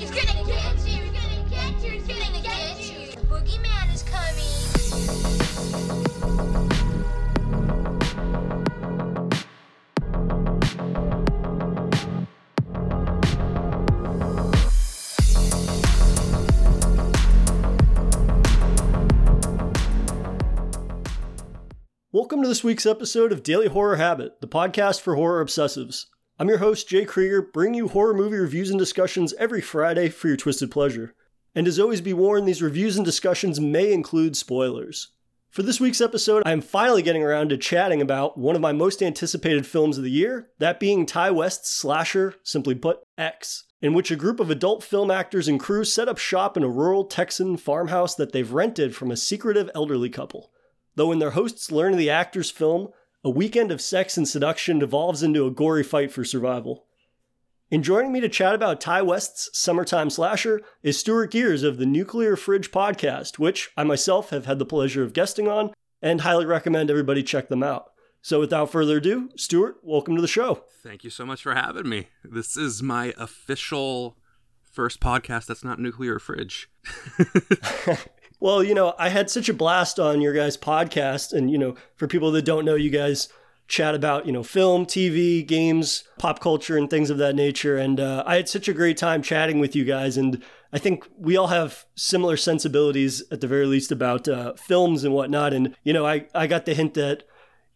He's gonna get you. He's gonna get you. He's gonna get you. The boogeyman is coming. Welcome to this week's episode of Daily Horror Habit, the podcast for horror obsessives. I'm your host, Jay Krieger, bringing you horror movie reviews and discussions every Friday for your twisted pleasure. And as always, be warned, these reviews and discussions may include spoilers. For this week's episode, I am finally getting around to chatting about one of my most anticipated films of the year, that being Ti West's slasher, simply put, X, in which a group of adult film actors and crew set up shop in a rural Texan farmhouse that they've rented from a secretive elderly couple. Though when their hosts learn of the actor's film, a weekend of sex and seduction devolves into a gory fight for survival. In joining me to chat about Ti West's summertime slasher is Stuart Gears of the Nuclear Fridge podcast, which I myself have had the pleasure of guesting on and highly recommend everybody check them out. So without further ado, Stuart, welcome to the show. Thank you so much for having me. This is my official first podcast that's not nuclear fridge. Well, you know, I had such a blast on your guys' podcast. And, you know, for people that don't know, you guys chat about, you know, film, TV, games, pop culture, and things of that nature. And uh, I had such a great time chatting with you guys. And I think we all have similar sensibilities, at the very least, about uh, films and whatnot. And, you know, I, I got the hint that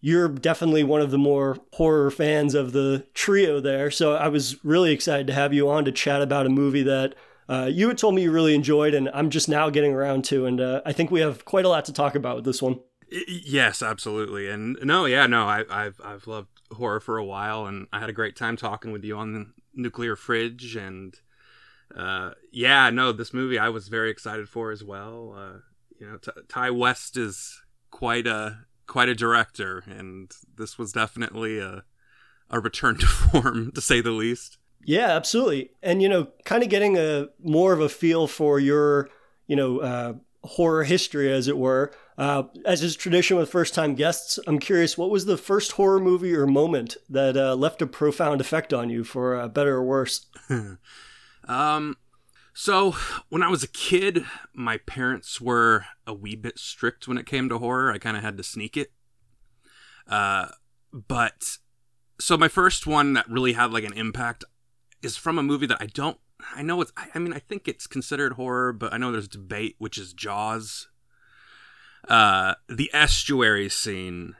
you're definitely one of the more horror fans of the trio there. So I was really excited to have you on to chat about a movie that uh, you had told me you really enjoyed, and I'm just now getting around to. And uh, I think we have quite a lot to talk about with this one. Yes, absolutely. And no, yeah, no, I, I've I've loved horror for a while, and I had a great time talking with you on the nuclear fridge. And uh, yeah, no, this movie I was very excited for as well. Uh, you know, T- Ti West is quite a quite a director, and this was definitely a a return to form, to say the least. Yeah, absolutely. And, you know, kind of getting a more of a feel for your, you know, uh, horror history, as it were. Uh, as is tradition with first time guests, I'm curious, what was the first horror movie or moment that uh, left a profound effect on you, for uh, better or worse? um, so when I was a kid, my parents were a wee bit strict when it came to horror. I kind of had to sneak it. Uh, but so my first one that really had like an impact is from a movie that I don't. I know it's. I mean, I think it's considered horror, but I know there's debate, which is Jaws. Uh, the estuary scene.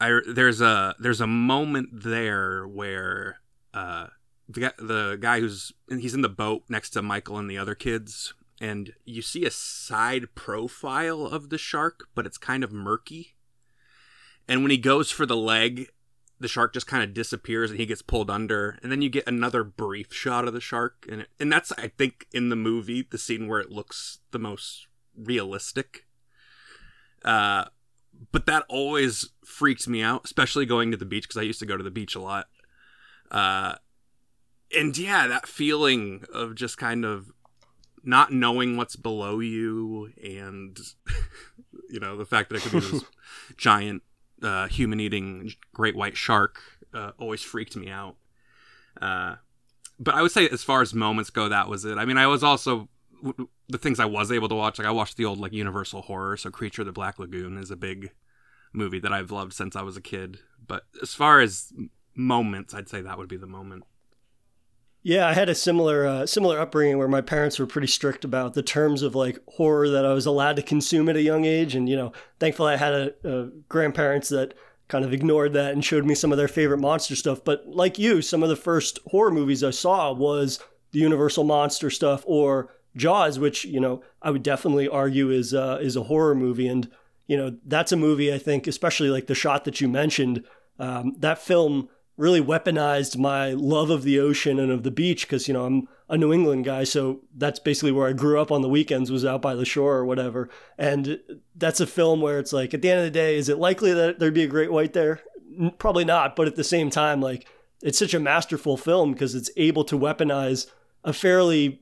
I there's a there's a moment there where uh the the guy who's he's in the boat next to Michael and the other kids, and you see a side profile of the shark, but it's kind of murky. And when he goes for the leg, the shark just kind of disappears and he gets pulled under and then you get another brief shot of the shark and and that's I think in the movie the scene where it looks the most realistic. Uh but that always freaks me out especially going to the beach because I used to go to the beach a lot. Uh and yeah that feeling of just kind of not knowing what's below you and you know the fact that it could be this giant uh, human eating great white shark uh, always freaked me out. Uh, but I would say, as far as moments go, that was it. I mean, I was also the things I was able to watch. Like I watched the old like Universal horror, so Creature of the Black Lagoon is a big movie that I've loved since I was a kid. But as far as moments, I'd say that would be the moment. Yeah, I had a similar uh, similar upbringing where my parents were pretty strict about the terms of like horror that I was allowed to consume at a young age, and you know, thankfully I had a, a grandparents that kind of ignored that and showed me some of their favorite monster stuff. But like you, some of the first horror movies I saw was the Universal monster stuff or Jaws, which you know I would definitely argue is uh, is a horror movie, and you know that's a movie I think, especially like the shot that you mentioned, um, that film really weaponized my love of the ocean and of the beach because you know I'm a New England guy, so that's basically where I grew up on the weekends was out by the shore or whatever. And that's a film where it's like at the end of the day, is it likely that there'd be a great white there? Probably not, but at the same time, like it's such a masterful film because it's able to weaponize a fairly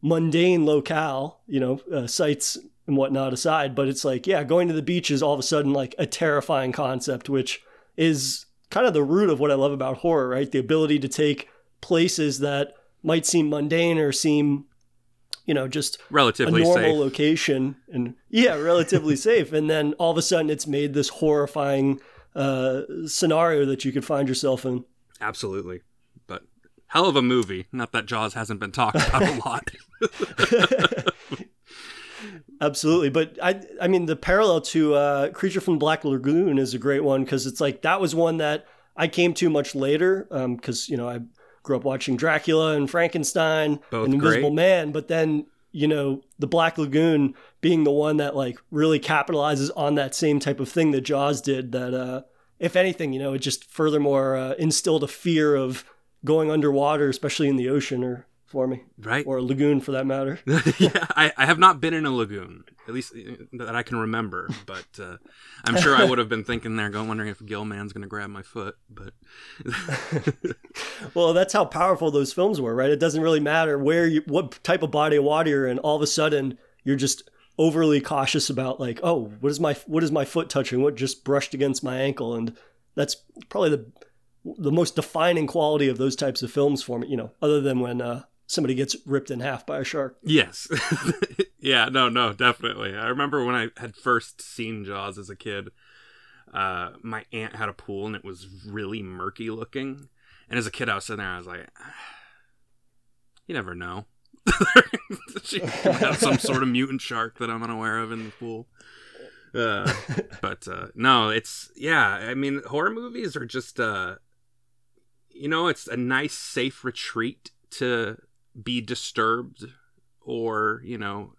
mundane locale, you know, uh, sites and whatnot aside. But it's like, yeah, going to the beach is all of a sudden like a terrifying concept, which is kind of the root of what I love about horror, right? The ability to take places that might seem mundane or seem, you know, just a Relatively normal safe. location and yeah, relatively safe. And then all of a sudden it's made this horrifying uh, scenario that you could find yourself in. Absolutely. But hell of a movie. Not that Jaws hasn't been talked about a lot. Absolutely, but I I mean the parallel to uh, Creature from Black Lagoon is a great one because it's like that was one that I came to much later because you know I grew up watching Dracula and Frankenstein Both and Invisible great. Man, but then you know the Black Lagoon being the one that like really capitalizes on that same type of thing that Jaws did. That uh, if anything, you know, it just furthermore uh, instilled a fear of going underwater, especially in the ocean, or for me, right? or a lagoon for that matter. yeah, I, I have not been in a lagoon, at least uh, that I can remember. But uh, I'm sure I would have been thinking there, going wondering if Gill-man's going to grab my foot. But Well, that's how powerful those films were, right? It doesn't really matter where you, what type of body of water you're in. All of a sudden, you're just overly cautious about like, oh, what is my what is my foot touching? What just brushed against my ankle? And that's probably the the most defining quality of those types of films for me. You know, other than when uh, somebody gets ripped in half by a shark. yes, yeah, no, no, definitely. I remember when I had first seen Jaws as a kid. Uh, my aunt had a pool and it was really murky looking. And as a kid, I was sitting there, I was like, you never know. she have some sort of mutant shark that I'm unaware of in the pool. Uh, but uh, no, it's yeah. I mean, horror movies are just uh, you know, it's a nice, safe retreat to be disturbed or you know,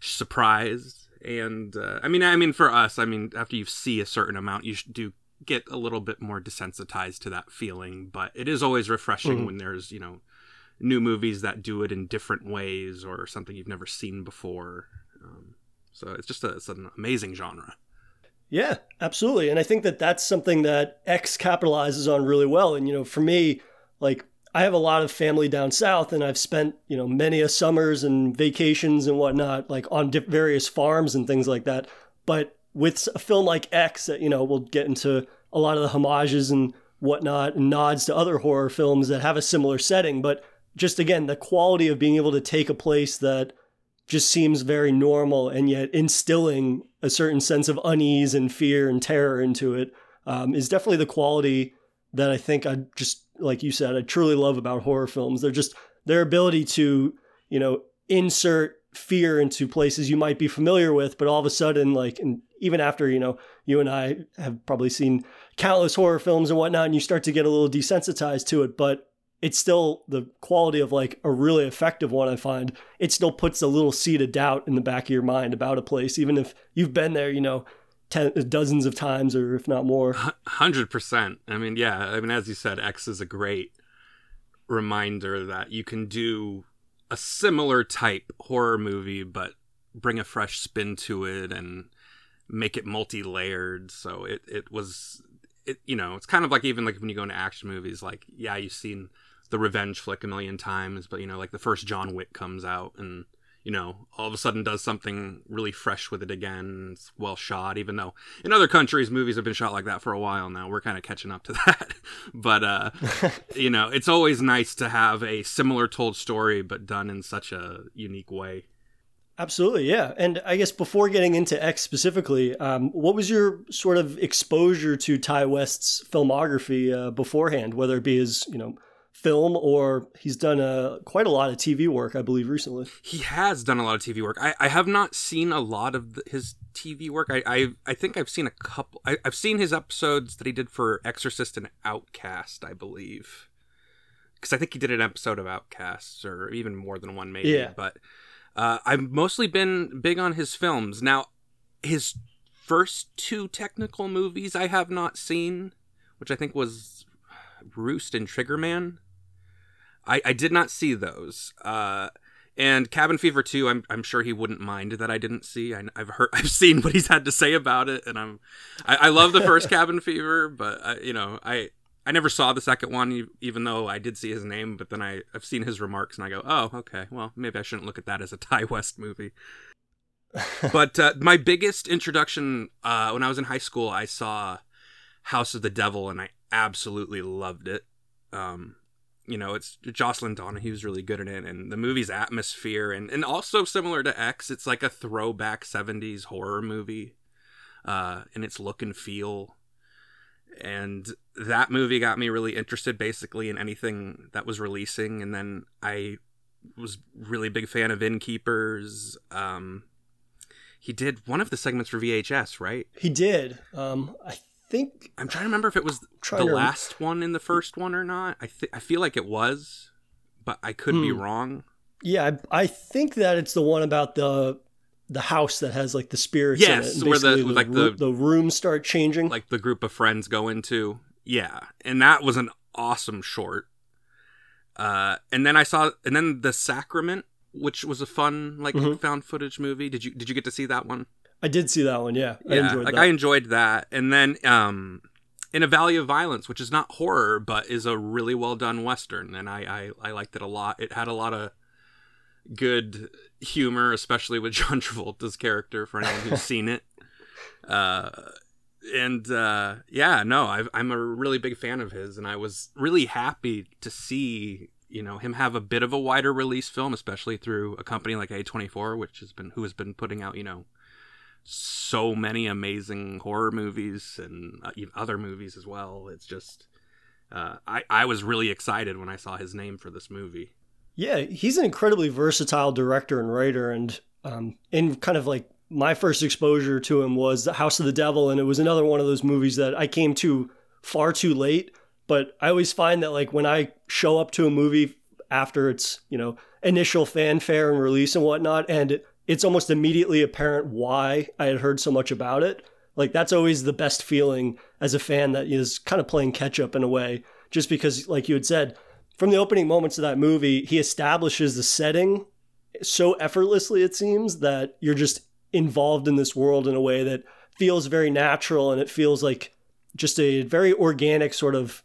surprised. And uh, I mean, I mean, for us, I mean, after you see a certain amount, you do get a little bit more desensitized to that feeling. But it is always refreshing Mhm. when there's you know new movies that do it in different ways or something you've never seen before. Um, so it's just a, it's an amazing genre. Yeah, absolutely. And I think that that's something that X capitalizes on really well. And, you know, for me, like, I have a lot of family down south, and I've spent, you know, many a summers and vacations and whatnot, like on di- various farms and things like that. But with a film like X, that, you know, we'll get into a lot of the homages and whatnot and nods to other horror films that have a similar setting. But just again, the quality of being able to take a place that just seems very normal and yet instilling a certain sense of unease and fear and terror into it um, is definitely the quality that I think I just like you said I truly love about horror films. They're just their ability to you know insert fear into places you might be familiar with, but all of a sudden like and even after you know you and I have probably seen countless horror films and whatnot, and you start to get a little desensitized to it, but it's still the quality of like a really effective one i find it still puts a little seed of doubt in the back of your mind about a place even if you've been there you know ten, dozens of times or if not more Hundred percent. I mean, yeah. I mean, as you said, X is a great reminder that you can do a similar type horror movie, but bring a fresh spin to it and make it multi-layered. So it it was it you know it's kind of like even like when you go into action movies, like yeah, you've seen the revenge flick a million times, but you know like the first John Wick comes out and you know, all of a sudden does something really fresh with it again. It's well shot, even though in other countries movies have been shot like that for a while now. We're kind of catching up to that. but uh you know, it's always nice to have a similar told story but done in such a unique way. absolutely yeah and i guess before getting into x specifically um, what was your sort of exposure to ti west's filmography uh, beforehand whether it be his you know film or he's done uh, quite a lot of tv work i believe recently He has done a lot of TV work. I, I have not seen a lot of the, his TV work. I, I I think I've seen a couple. I, I've seen his episodes that he did for Exorcist and Outcast, I believe. Because I think he did an episode of Outcasts, or even more than one, maybe. Yeah. But uh, I've mostly been big on his films. Now, his first two technical movies I have not seen, which I think was Roost and Triggerman. I, I did not see those. Uh, and Cabin Fever 2, I'm, I'm sure he wouldn't mind that I didn't see. I, I've heard, I've seen what he's had to say about it, and I'm, I, I love the first Cabin Fever, but I, you know, I, I never saw the second one, even though I did see his name. But then I, I've seen his remarks, and I go, oh, okay, well, maybe I shouldn't look at that as a Ti West movie. but uh, my biggest introduction uh, when I was in high school, I saw House of the Devil, and I absolutely loved it. Um, you know, it's Jocelin Donahue's really good in it, and the movie's atmosphere, and and also similar to X, it's like a throwback '70s horror movie, uh, in its look and feel. And that movie got me really interested, basically, in anything that was releasing. And then I was really big fan of Innkeepers. Um, he did one of the segments for VHS, right? He did. Um, I think I'm trying to remember if it was the last one in the first one or not. I th- I feel like it was, but I could be Hmm. wrong. Yeah, I, I think that it's the one about the the house that has like the spirits in Yes, where the- basically like the- the rooms start changing. Like the group of friends go into, yeah, and that was an awesome short. Uh, and then I saw, and then the Sacrament, which was a fun like Mhm. found footage movie. Did you did you get to see that one? I did see that one. Yeah, I yeah, enjoyed like that. I enjoyed that. And then um in a Valley of Violence, which is not horror but is a really well done western, and I, I I liked it a lot. It had a lot of good humor, especially with John Travolta's character for anyone who's seen it. Uh and uh, yeah, no, i I'm a really big fan of his, and I was really happy to see you know him have a bit of a wider release film, especially through a company like A24, which has been who has been putting out you know so many amazing horror movies and uh, other movies as well. It's just uh, I I was really excited when I saw his name for this movie. Yeah, he's an incredibly versatile director and writer, and um, in kind of like my first exposure to him was The House of the Devil, and it was another one of those movies that I came to far too late. But I always find that like when I show up to a movie after its you know initial fanfare and release and whatnot, and it, it's almost immediately apparent why I had heard so much about it. Like that's always the best feeling as a fan that is kind of playing catch up in a way, just because like you had said from the opening moments of that movie, he establishes the setting so effortlessly, it seems, that you're just involved in this world in a way that feels very natural and it feels like just a very organic sort of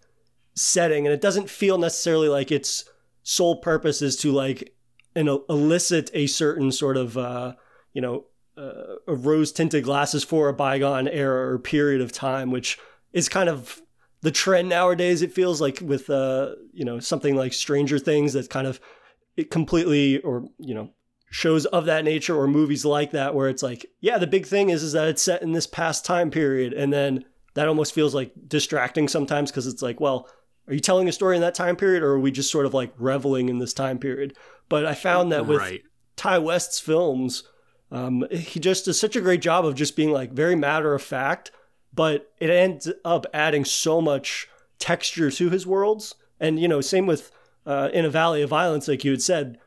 setting. And it doesn't feel necessarily like its sole purpose is to like know, elicit a certain sort of, uh, you know, uh, rose tinted glasses for a bygone era or period of time, which is kind of the trend nowadays. It feels like with uh, you know something like Stranger Things that kind of it completely or you know shows of that nature or movies like that where it's like yeah the big thing is is that it's set in this past time period and then that almost feels like distracting sometimes because it's like well are you telling a story in that time period or are we just sort of like reveling in this time period but i found that with right. Ti West's films, um, he just does such a great job of just being like very matter of fact, but it ends up adding so much texture to his worlds. And you know, same with uh, in a Valley of Violence, like you had said,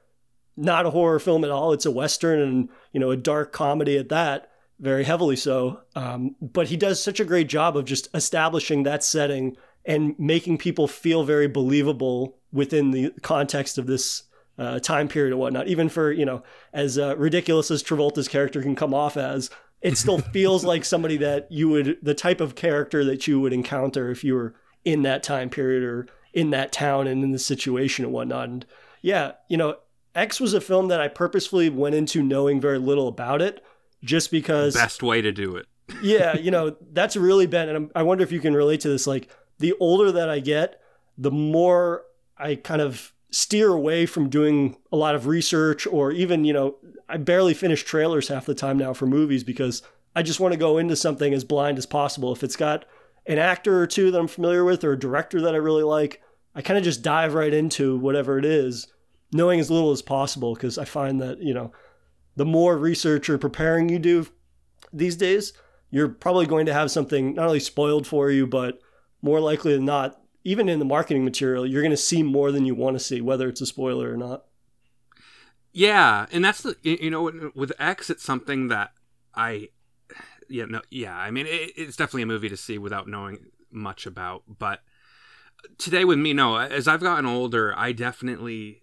not a horror film at all. It's a western and you know a dark comedy at that, very heavily so. Um, but he does such a great job of just establishing that setting and making people feel very believable within the context of this uh, time period and whatnot. Even for you know, as uh, ridiculous as Travolta's character can come off as, it still feels like somebody that you would the type of character that you would encounter if you were in that time period or in that town and in the situation and whatnot. And yeah, you know, X was a film that I purposefully went into knowing very little about it, just because Best way to do it. yeah, you know, that's really been, and I'm, I wonder if you can relate to this. Like, the older that I get, the more I kind of steer away from doing a lot of research or even, you know, I barely finish trailers half the time now for movies because I just want to go into something as blind as possible. If it's got an actor or two that I'm familiar with or a director that I really like, I kind of just dive right into whatever it is, knowing as little as possible because I find that, you know, the more research or preparing you do these days, you're probably going to have something not only spoiled for you, but more likely than not, even in the marketing material, you're going to see more than you want to see, whether it's a spoiler or not. Yeah, and that's the you know with- with X, it's something that I yeah no yeah I mean it, it's definitely a movie to see without knowing much about. But today with me, no, as I've gotten older, I definitely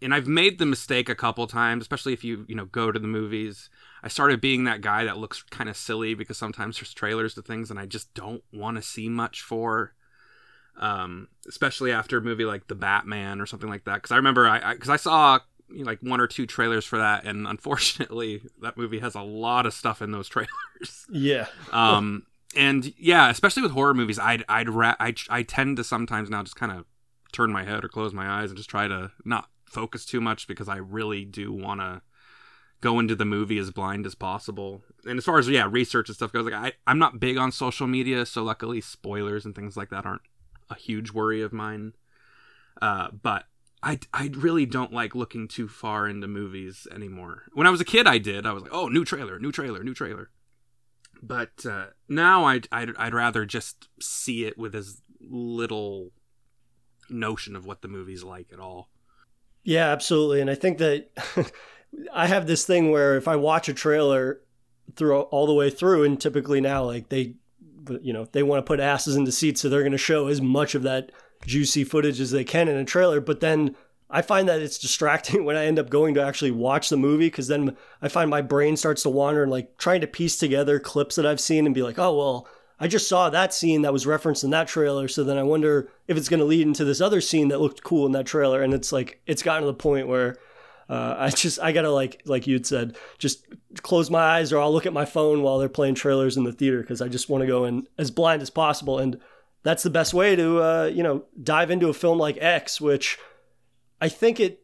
and I've made the mistake a couple times, especially if you you know go to the movies. I started being that guy that looks kind of silly because sometimes there's trailers to things and I just don't want to see much for um, especially after a movie like The Batman or something like that. Because I remember I because I, saw you know, like one or two trailers for that, and unfortunately, that movie has a lot of stuff in those trailers. Yeah. um, and yeah, especially with horror movies, I'd I'd ra- I I tend to sometimes now just kind of turn my head or close my eyes and just try to not focus too much because I really do want to go into the movie as blind as possible. And as far as yeah, research and stuff goes, like I I'm not big on social media, so luckily spoilers and things like that aren't a huge worry of mine. Uh, but I, I really don't like looking too far into movies anymore. When I was a kid, I did. I was like, oh, new trailer, new trailer, new trailer. But uh, now I'd, I'd, I'd rather just see it with as little notion of what the movie's like at all. Yeah, absolutely. And I think that I have this thing where if I watch a trailer through all the way through, and typically now, like they, you know, they want to put asses into seats, so they're going to show as much of that juicy footage as they can in a trailer. But then I find that it's distracting when I end up going to actually watch the movie because then I find my brain starts to wander and like trying to piece together clips that I've seen and be like, oh, well, I just saw that scene that was referenced in that trailer. So then I wonder if it's going to lead into this other scene that looked cool in that trailer. And it's like, it's gotten to the point where uh, I just, I got to like, like you'd said, just close my eyes or I'll look at my phone while they're playing trailers in the theater because I just want to go in as blind as possible. And that's the best way to, uh, you know, dive into a film like X, which I think it,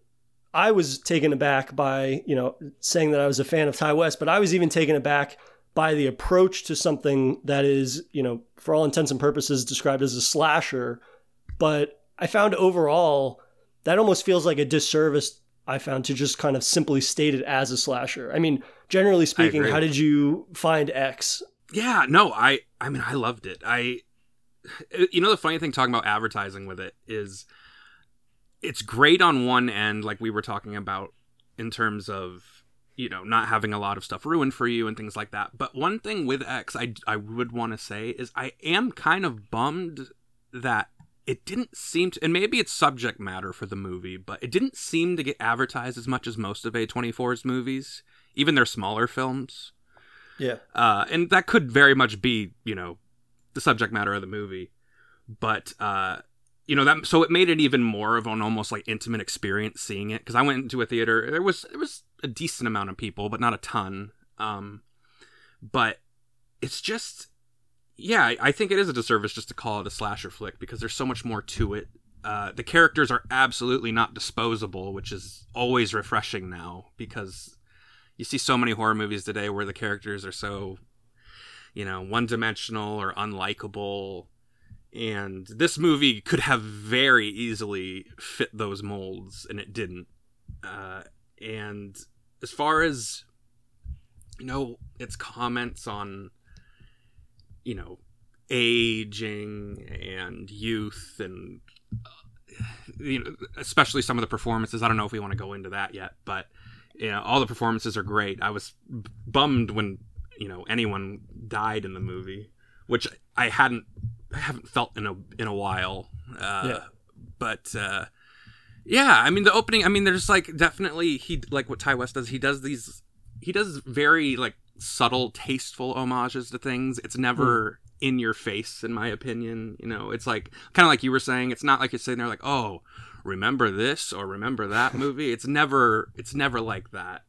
I was taken aback by, you know, saying that I was a fan of Ti West, but I was even taken aback by the approach to something that is, you know, for all intents and purposes described as a slasher. But I found overall that almost feels like a disservice, I found, to just kind of simply state it as a slasher. I mean, generally speaking, how did you find X? Yeah, no, I I mean I loved it. I you know the funny thing talking about advertising with it is it's great on one end like we were talking about in terms of you know, not having a lot of stuff ruined for you and things like that. But one thing with X I, I would want to say is I am kind of bummed that it didn't seem to, and maybe it's subject matter for the movie, but it didn't seem to get advertised as much as most of A24's movies, even their smaller films. Yeah. Uh, and that could very much be, you know, the subject matter of the movie. But, uh, you know that so it made it even more of an almost like intimate experience seeing it because I went into a theater there was there was a decent amount of people but not a ton um but it's just yeah I think it is a disservice just to call it a slasher flick because there's so much more to it. Uh, the characters are absolutely not disposable which is always refreshing now because you see so many horror movies today where the characters are so you know one dimensional or unlikable. And this movie could have very easily fit those molds and it didn't. Uh, and as far as you know its comments on you know aging and youth and uh, you know especially some of the performances i don't know if we want to go into that yet but you know all the performances are great i was bummed when you know anyone died in the movie which i hadn't I haven't felt in a in a while. Uh, yeah. But uh, yeah, I mean the opening. I mean, there's like definitely he like what ti West does. He does these. He does very like subtle, tasteful homages to things. It's never. Mm. In your face, in my opinion, you know, it's like kind of like you were saying. It's not like you're sitting there like, oh, remember this or remember that movie. It's never, it's never like that.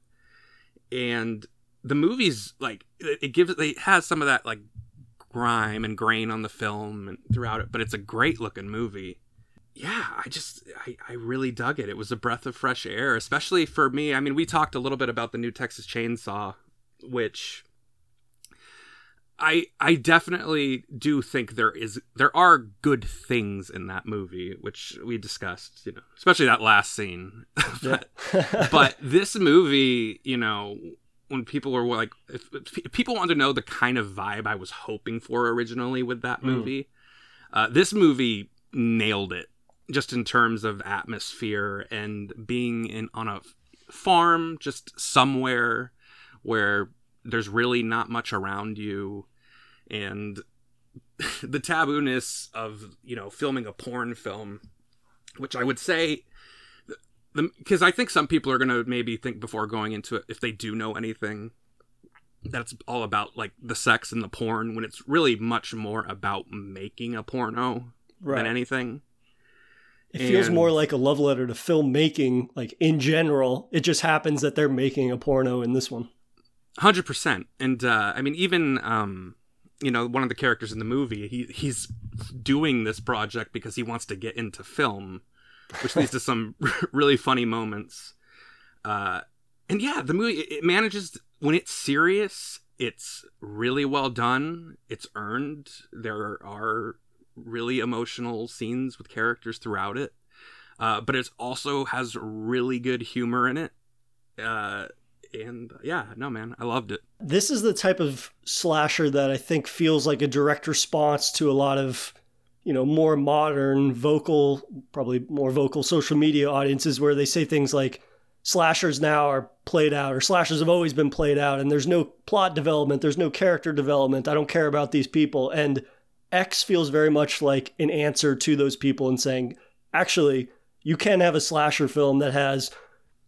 And the movie's like it gives it has some of that like grime and grain on the film and throughout it, but it's a great looking movie. Yeah, I just I, I really dug it. It was a breath of fresh air, especially for me. I mean, we talked a little bit about the new Texas Chainsaw, which I I definitely do think there is there are good things in that movie, which we discussed, you know, especially that last scene. but, but this movie, you know, when people were like, if, if, people wanted to know the kind of vibe I was hoping for originally with that hmm. movie, mm. uh, this movie nailed it just in terms of atmosphere and being in on a farm just somewhere where there's really not much around you and the tabooness of you know filming a porn film which i would say because I think some people are gonna maybe think before going into it if they do know anything that it's all about like the sex and the porn when it's really much more about making a porno right. than anything. It and... feels more like a love letter to filmmaking, like in general. It just happens that they're making a porno in this one. Hundred percent, and uh, I mean, even um, you know one of the characters in the movie he he's doing this project because he wants to get into film which leads to some really funny moments. Uh and yeah the movie it manages when it's serious it's really well done. It's earned. There are really emotional scenes with characters throughout it. Uh, but it also has really good humor in it. Uh, and uh, yeah no man i loved it This is the type of slasher that I think feels like a direct response to a lot of, you know, more modern vocal, probably more vocal social media audiences where they say things like slashers now are played out or slashers have always been played out and there's no plot development, there's no character development. I don't care about these people. And X feels very much like an answer to those people and saying, actually, you can have a slasher film that has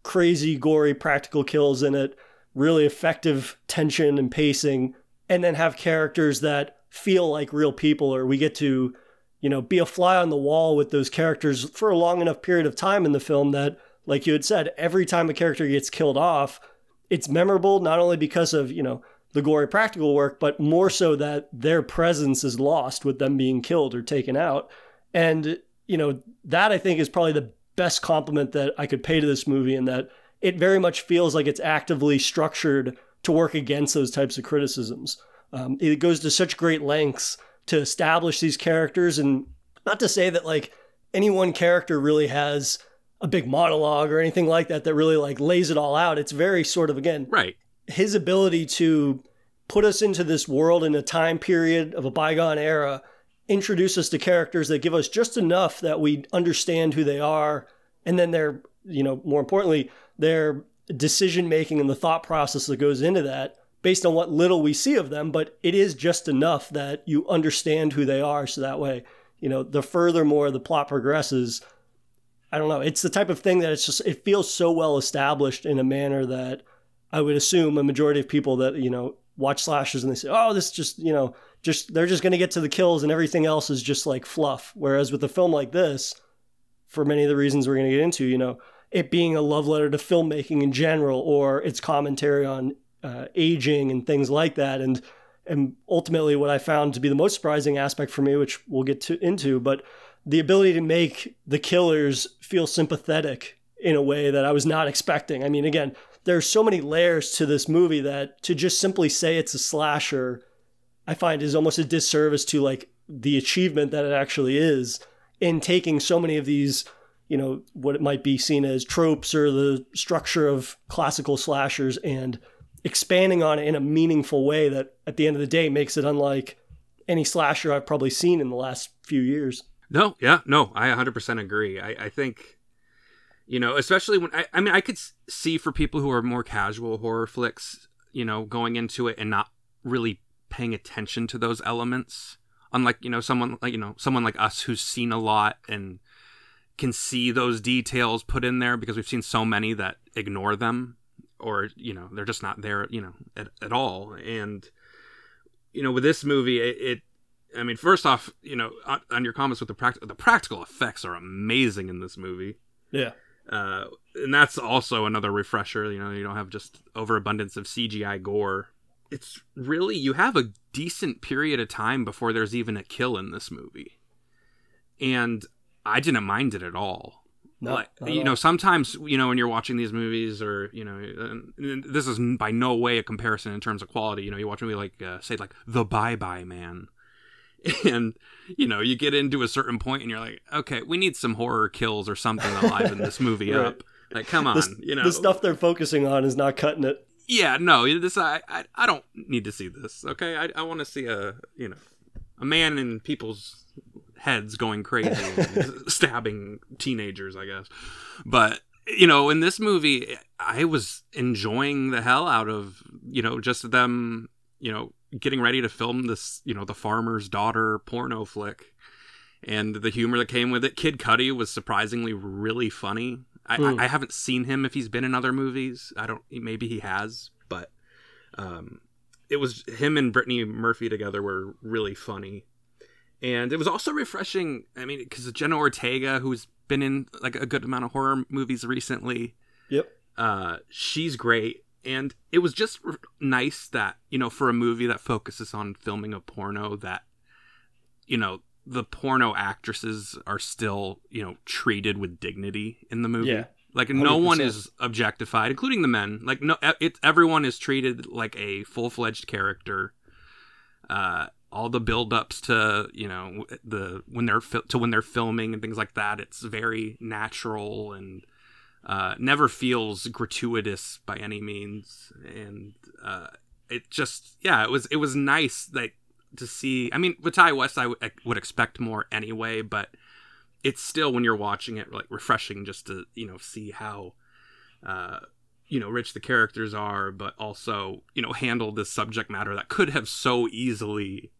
crazy, gory practical kills in it, really effective tension and pacing, and then have characters that feel like real people, or we get to, you know, be a fly on the wall with those characters for a long enough period of time in the film that, like you had said, every time a character gets killed off, it's memorable not only because of, you know, the gory practical work, but more so that their presence is lost with them being killed or taken out. And, you know, that I think is probably the best compliment that I could pay to this movie, in that it very much feels like it's actively structured to work against those types of criticisms. Um, it goes to such great lengths to establish these characters, and not to say that like any one character really has a big monologue or anything like that that really like lays it all out. It's very sort of again right his ability to put us into this world in a time period of a bygone era, introduce us to characters that give us just enough that we understand who they are, and then their, you know, more importantly, their decision making and the thought process that goes into that based on what little we see of them, but it is just enough that you understand who they are. So that way, you know, the furthermore the plot progresses, I don't know, it's the type of thing that it's just, it feels so well established in a manner that I would assume a majority of people that, you know, watch slashers and they say, oh, this just, you know, just, they're just going to get to the kills and everything else is just like fluff. Whereas with a film like this, for many of the reasons we're going to get into, you know, it being a love letter to filmmaking in general or its commentary on uh, aging and things like that. And, and ultimately what I found to be the most surprising aspect for me, which we'll get to into, but the ability to make the killers feel sympathetic in a way that I was not expecting. I mean, again, there's so many layers to this movie that to just simply say it's a slasher, I find is almost a disservice to like the achievement that it actually is in taking so many of these, you know, what it might be seen as tropes or the structure of classical slashers and expanding on it in a meaningful way that at the end of the day makes it unlike any slasher I've probably seen in the last few years. No, yeah, no, I 100% agree. I, I think, you know, especially when I, I mean, I could see for people who are more casual horror flicks, you know, going into it and not really paying attention to those elements. Unlike, you know, someone like, you know, someone like us who's seen a lot and can see those details put in there because we've seen so many that ignore them or, you know, they're just not there, you know, at, at all. And, you know, with this movie, it, it I mean, first off, you know, on, on your comments with the practical, the practical effects are amazing in this movie, Yeah. uh, and that's also another refresher. You know, you don't have just overabundance of CGI gore. It's really you have a decent period of time before there's even a kill in this movie, and I didn't mind it at all. No, like, you know, sometimes you know when you're watching these movies, or you know, this is by no way a comparison in terms of quality. You know, you watch a movie like uh, say like The Bye Bye Man, and you know you get into a certain point and you're like, okay, we need some horror kills or something to liven this movie Right. up. Like, come on, The, you know, the stuff they're focusing on is not cutting it. Yeah, no, this I, I I don't need to see this. Okay, I I want to see a you know a man in people's heads going crazy, and stabbing teenagers, I guess. But you know, in this movie, I was enjoying the hell out of you know just them you know getting ready to film this you know the farmer's daughter porno flick. And the humor that came with it, Kid Cudi was surprisingly really funny. I, Hmm. I, I haven't seen him if he's been in other movies. I don't. Maybe he has, but um, it was him and Brittany Murphy together were really funny, and it was also refreshing. I mean, because Jenna Ortega, who's been in like a good amount of horror movies recently, Yep. uh, she's great. and it was just r- nice that you know for a movie that focuses on filming a porno that you know the porno actresses are still you know treated with dignity in the movie. Yeah. like no one is objectified including the men. Like no e, it everyone is treated like a full-fledged character. Uh all the build-ups to you know the when they're fil- to when they're filming and things like that it's very natural and uh, never feels gratuitous by any means, and uh, it just yeah, it was it was nice like to see. I mean, with Ti West, I would- I would expect more anyway, but it's still when you're watching it like refreshing just to you know see how uh, you know rich the characters are, but also you know handle this subject matter that could have so easily.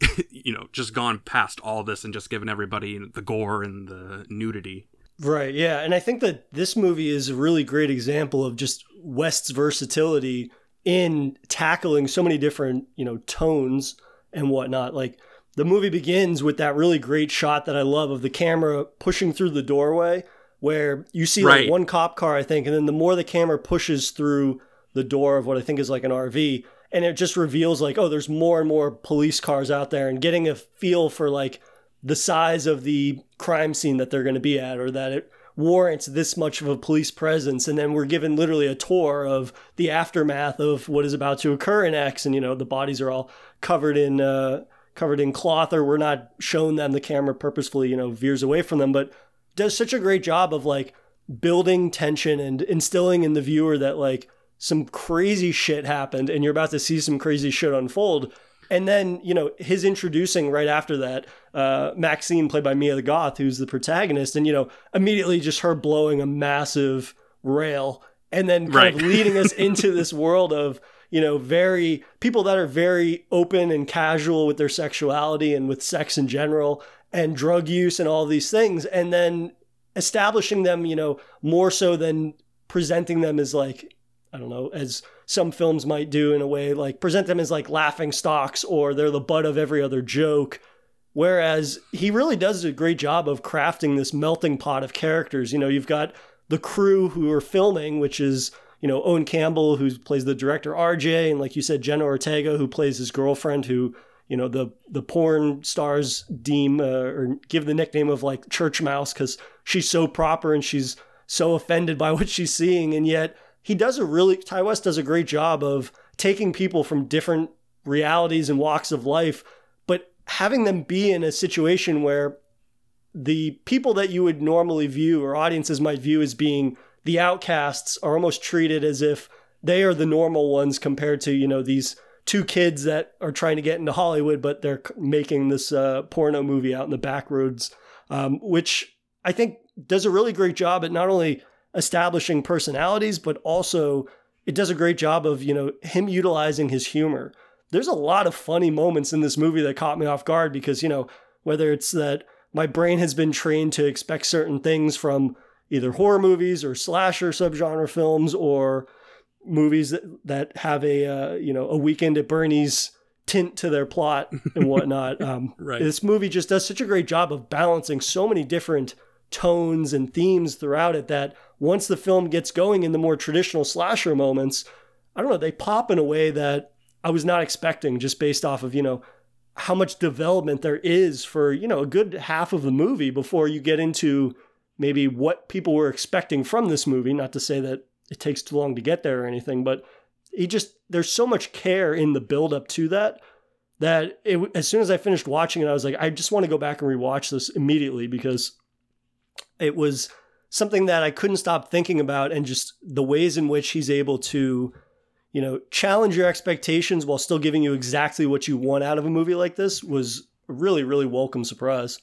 you know, just gone past all this and just given everybody the gore and the nudity. Right, yeah. And I think that this movie is a really great example of just West's versatility in tackling so many different, you know, tones and whatnot. Like the movie begins with that really great shot that I love of the camera pushing through the doorway where you see like one cop car, I think, and then the more the camera pushes through the door of what I think is like an RV, and it just reveals like, oh, there's more and more police cars out there and getting a feel for like the size of the crime scene that they're going to be at or that it warrants this much of a police presence. And then we're given literally a tour of the aftermath of what is about to occur in X. And you know the bodies are all covered in uh covered in cloth or we're not shown them. The camera purposefully you know veers away from them but does such a great job of like building tension and instilling in the viewer that like some crazy shit happened and you're about to see some crazy shit unfold and then, you know, his introducing right after that, uh, Maxine, played by Mia the Goth, who's the protagonist, and, you know, immediately just her blowing a massive rail and then kind of leading us into this world of, you know, very people that are very open and casual with their sexuality and with sex in general and drug use and all these things. And then establishing them, you know, more so than presenting them as like, I don't know, as some films might do in a way, like present them as like laughing stocks or they're the butt of every other joke. Whereas he really does a great job of crafting this melting pot of characters. You know, you've got the crew who are filming, which is, you know, Owen Campbell, who plays the director RJ, and like you said, Jenna Ortega, who plays his girlfriend, who, you know, the the porn stars deem uh, or give the nickname of like church mouse because she's so proper and she's so offended by what she's seeing. And yet he does a really, Ti West does a great job of taking people from different realities and walks of life, but having them be in a situation where the people that you would normally view or audiences might view as being the outcasts are almost treated as if they are the normal ones compared to, you know, these two kids that are trying to get into Hollywood, but they're making this uh, porno movie out in the back roads, um, which I think does a really great job at not only establishing personalities, but also it does a great job of, you know, him utilizing his humor. There's a lot of funny moments in this movie that caught me off guard because, you know, whether it's that my brain has been trained to expect certain things from either horror movies or slasher subgenre films or movies that, that have a uh, you know a weekend at Bernie's tint to their plot and whatnot. Um, Right. This movie just does such a great job of balancing so many different tones and themes throughout it that once the film gets going in the more traditional slasher moments, I don't know, they pop in a way that I was not expecting just based off of, you know, how much development there is for, you know, a good half of the movie before you get into maybe what people were expecting from this movie. Not to say that it takes too long to get there or anything, but he just, there's so much care in the build up to that that it, as soon as I finished watching it, I was like, I just want to go back and rewatch this immediately because it was something that I couldn't stop thinking about and just the ways in which he's able to, you know, challenge your expectations while still giving you exactly what you want out of a movie like this was a really, really welcome surprise.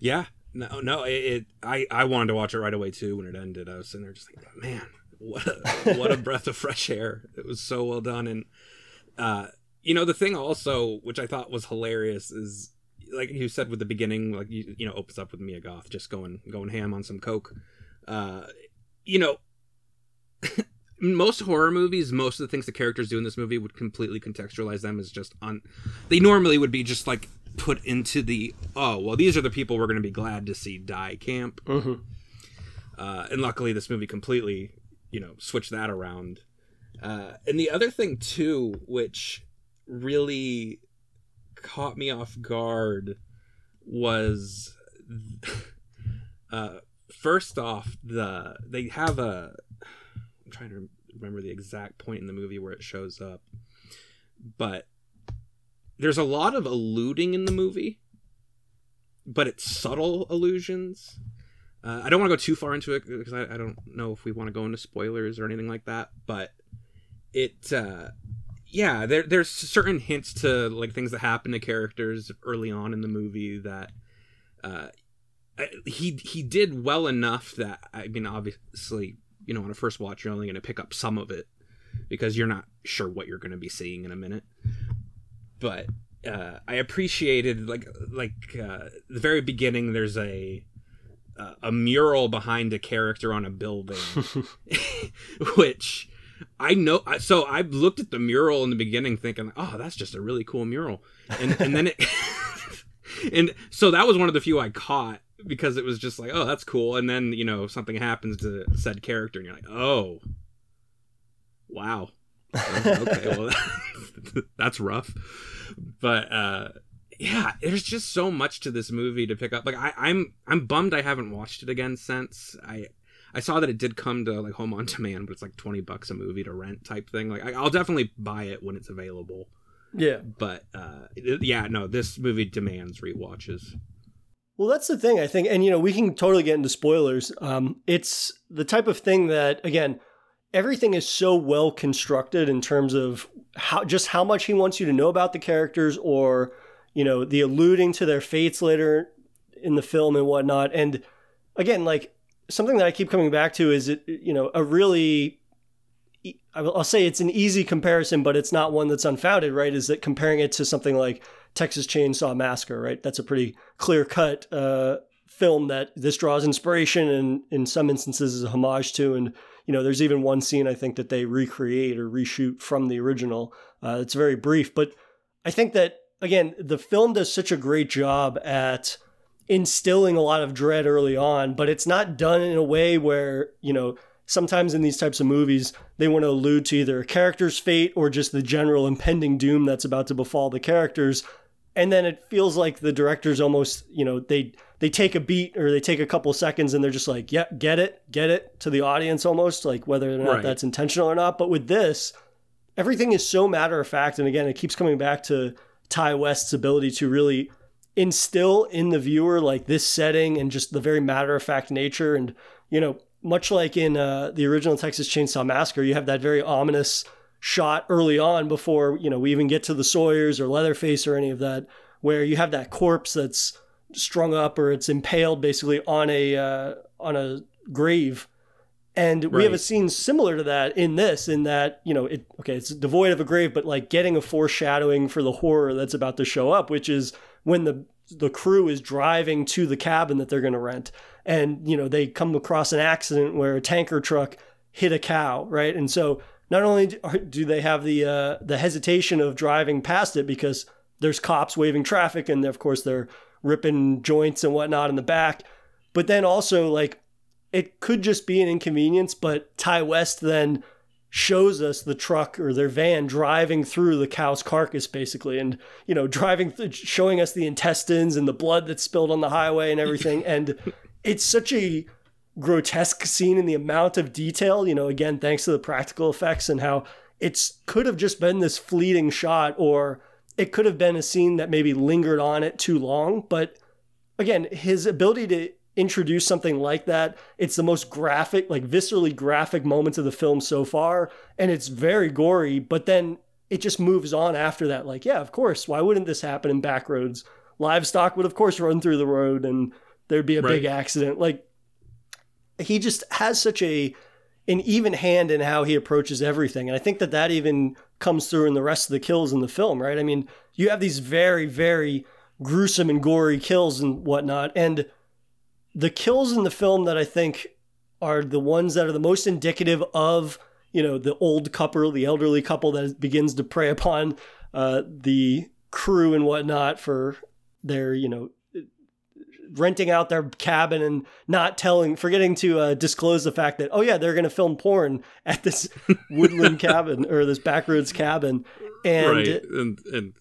Yeah. No, no. It, it I I wanted to watch it right away too when it ended. I was sitting there just like, man, what a what a breath of fresh air. It was so well done, and uh, you know the thing also, which I thought was hilarious, is like you said with the beginning, like you you know opens up with Mia Goth just going going ham on some coke. Uh, you know. most horror movies, most of the things the characters do in this movie would completely contextualize them as just on. They normally would be just like put into the oh well these are the people we're going to be glad to see die camp Mm-hmm. uh, and luckily this movie completely you know switched that around Uh, and the other thing too, which really caught me off guard, was uh, first off the they have a. I'm trying to remember the exact point in the movie where it shows up, but there's a lot of alluding in the movie, but it's subtle allusions. Uh, I don't want to go too far into it because I, I don't know if we want to go into spoilers or anything like that, but it uh yeah there there's certain hints to like things that happen to characters early on in the movie that uh he he did well enough that i mean obviously you know on a first watch you're only going to pick up some of it because you're not sure what you're going to be seeing in a minute. But uh i appreciated like like uh the very beginning there's a uh, a mural behind a character on a building which I know. So I looked at the mural in the beginning, thinking, "Oh, that's just a really cool mural," and and then it, and so that was one of the few I caught because it was just like, "Oh, that's cool," and then you know something happens to said character, and you're like, "Oh, wow, okay, well that's rough," but uh, yeah, there's just so much to this movie to pick up. Like I, I'm I'm bummed I haven't watched it again since I I saw that it did come to like home on demand, but it's like twenty bucks a movie to rent type thing. Like I, I'll definitely buy it when it's available. Yeah. But uh, yeah, no, this movie demands rewatches. Well, that's the thing, I think. And, you know, we can totally get into spoilers. Um, it's the type of thing that, again, everything is so well constructed in terms of how just how much he wants you to know about the characters or, you know, the alluding to their fates later in the film and whatnot. And again, like something that I keep coming back to is, it, you know, a really. I'll say it's an easy comparison, but it's not one that's unfounded, right? Is that comparing it to something like Texas Chainsaw Massacre, right? That's a pretty clear cut uh, film that this draws inspiration and in some instances is a homage to. And, you know, there's even one scene I think that they recreate or reshoot from the original. Uh, it's very brief, but I think that, again, the film does such a great job at instilling a lot of dread early on, but it's not done in a way where, you know, sometimes in these types of movies, they want to allude to either a character's fate or just the general impending doom that's about to befall the characters. And then it feels like the directors almost, you know, they they take a beat or they take a couple seconds and they're just like, yeah, get it, get it to the audience almost, like whether or not Right. that's intentional or not. But with this, everything is so matter of fact. And again, it keeps coming back to Ti West's ability to really instill in the viewer like this setting and just the very matter of fact nature. And, you know, much like in uh, the original Texas Chainsaw Massacre, you have that very ominous shot early on before, you know, we even get to the Sawyers or Leatherface or any of that, where you have that corpse that's strung up or it's impaled basically on a uh, on a grave. And we have a scene similar to that in this, in that, you know, it okay, it's devoid of a grave, but like getting a foreshadowing for the horror that's about to show up, which is when the the crew is driving to the cabin that they're going to rent. And you know they come across an accident where a tanker truck hit a cow right? And so not only do- they have the uh, the hesitation of driving past it because there's cops waving traffic and of course they're ripping joints and whatnot in the back but then also like it could just be an inconvenience but ti west then shows us the truck or their van driving through the cow's carcass basically and you know driving th- showing us the intestines and the blood that's spilled on the highway and everything. And it's such a grotesque scene in the amount of detail you know again thanks to the practical effects and how it's could have just been this fleeting shot or it could have been a scene that maybe lingered on it too long. But again his ability to introduce something like that it's the most graphic like viscerally graphic moments of the film so far and it's very gory but then it just moves on after that like yeah of course why wouldn't this happen in back roads livestock would of course run through the road and there'd be a big accident like he just has such a an even hand in how he approaches everything and i think that that even comes through in the rest of the kills in the film right? I mean you have these very very gruesome and gory kills and whatnot and the kills in the film that i think are the ones that are the most indicative of you know the old couple the elderly couple that begins to prey upon uh, the crew and whatnot for their you know renting out their cabin and not telling, forgetting to uh, disclose the fact that, oh, yeah, they're going to film porn at this woodland cabin or this backroads cabin. And right. And, and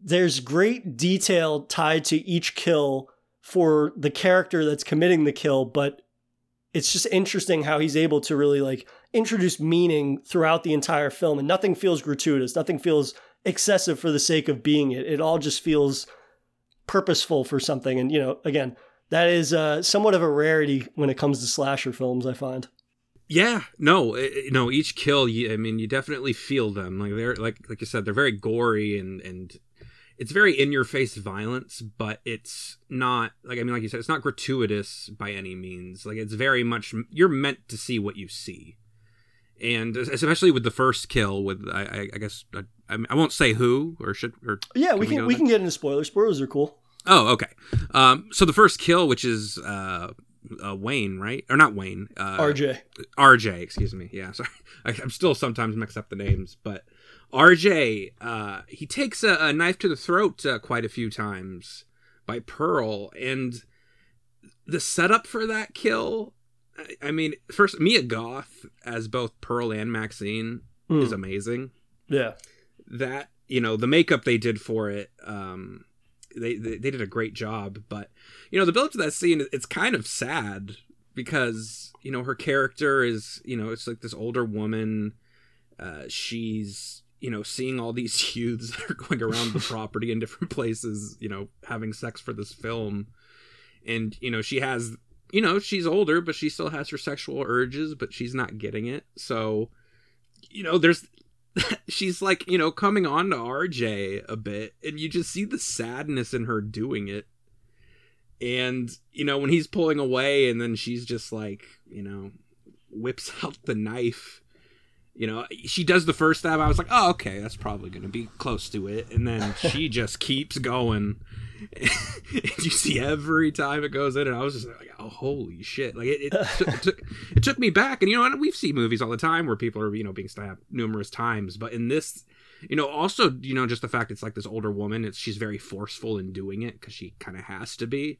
there's great detail tied to each kill for the character that's committing the kill, but it's just interesting how he's able to really like introduce meaning throughout the entire film and nothing feels gratuitous, nothing feels excessive for the sake of being it. It all just feels purposeful for something. And, you know, again, that is uh, somewhat of a rarity when it comes to slasher films, I find. Yeah, no, no. Each kill, I mean, you definitely feel them. Like they're like, like you said, they're very gory and and it's very in your face violence, but it's not like I mean, like you said, it's not gratuitous by any means. Like it's very much you're meant to see what you see, and especially with the first kill, with I, I guess I, I won't say who or should or yeah, can we can we, we can get into spoilers. Spoilers are cool. Oh, okay. Um, so the first kill, which is uh, uh, Wayne, right? Or not Wayne? Uh, RJ. RJ, excuse me. Yeah, sorry. I, am still sometimes mix up the names, but RJ, uh, he takes a, a, knife to the throat uh, quite a few times by Pearl, and the setup for that kill. I, I mean, first Mia Goth as both Pearl and Maxine mm. is amazing. Yeah, that you know the makeup they did for it. Um, they, they, they did a great job, but you know the build to that scene it's kind of sad because you know her character is you know it's like this older woman. Uh, she's you know seeing all these youths that are going around the property in different places, you know, having sex for this film, and you know she has you know she's older, but she still has her sexual urges, but she's not getting it. So you know there's she's like, you know, coming on to RJ a bit, and you just see the sadness in her doing it. And, you know, when he's pulling away, and then she's just like, you know, whips out the knife. You know, she does the first stab. I was like, oh, okay, that's probably going to be close to it. And then she just keeps going. and you see every time it goes in, and I was just like, "Oh, holy shit!" Like it, it, took, it, took, it took me back. And you know, we've seen movies all the time where people are you know being stabbed numerous times, but in this, you know, also you know just the fact it's like this older woman, it's she's very forceful in doing it because she kind of has to be.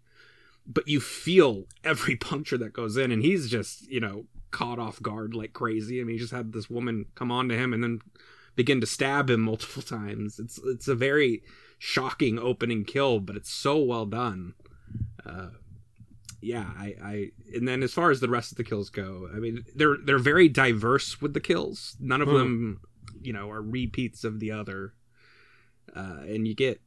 But you feel every puncture that goes in, and he's just you know caught off guard like crazy. I mean, he just had this woman come on to him and then begin to stab him multiple times. It's it's a very shocking opening kill, but it's so well done. Uh, yeah, I, I, and then as far as the rest of the kills go, I mean, they're they're very diverse with the kills. None of hmm. them, you know, are repeats of the other. Uh, and you get,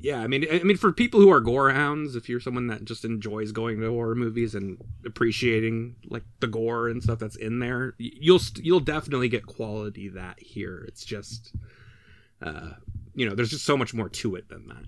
yeah, I mean, I mean, for people who are gore hounds, if you're someone that just enjoys going to horror movies and appreciating like the gore and stuff that's in there, you'll you'll definitely get quality that here. It's just, uh, you know, there's just so much more to it than that.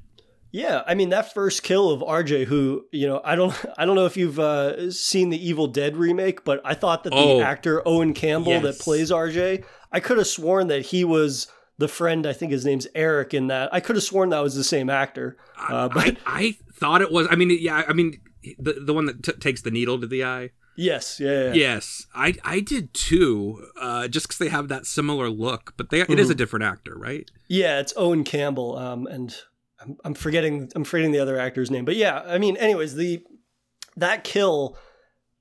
Yeah, I mean that first kill of RJ, who you know, I don't, I don't know if you've uh, seen the Evil Dead remake, but I thought that the oh, actor Owen Campbell yes. that plays RJ, I could have sworn that he was the friend. I think his name's Eric. In that, I could have sworn that was the same actor. Uh, but I, I, thought it was. I mean, yeah, I mean the the one that t- takes the needle to the eye. Yes, yeah, yeah, yes, I I did too. Uh, just because they have that similar look, but they mm-hmm. it is a mm-hmm. different actor, right? Yeah, it's Owen Campbell. Um, and I'm, I'm forgetting I'm forgetting the other actor's name, but yeah, I mean, anyways, the that kill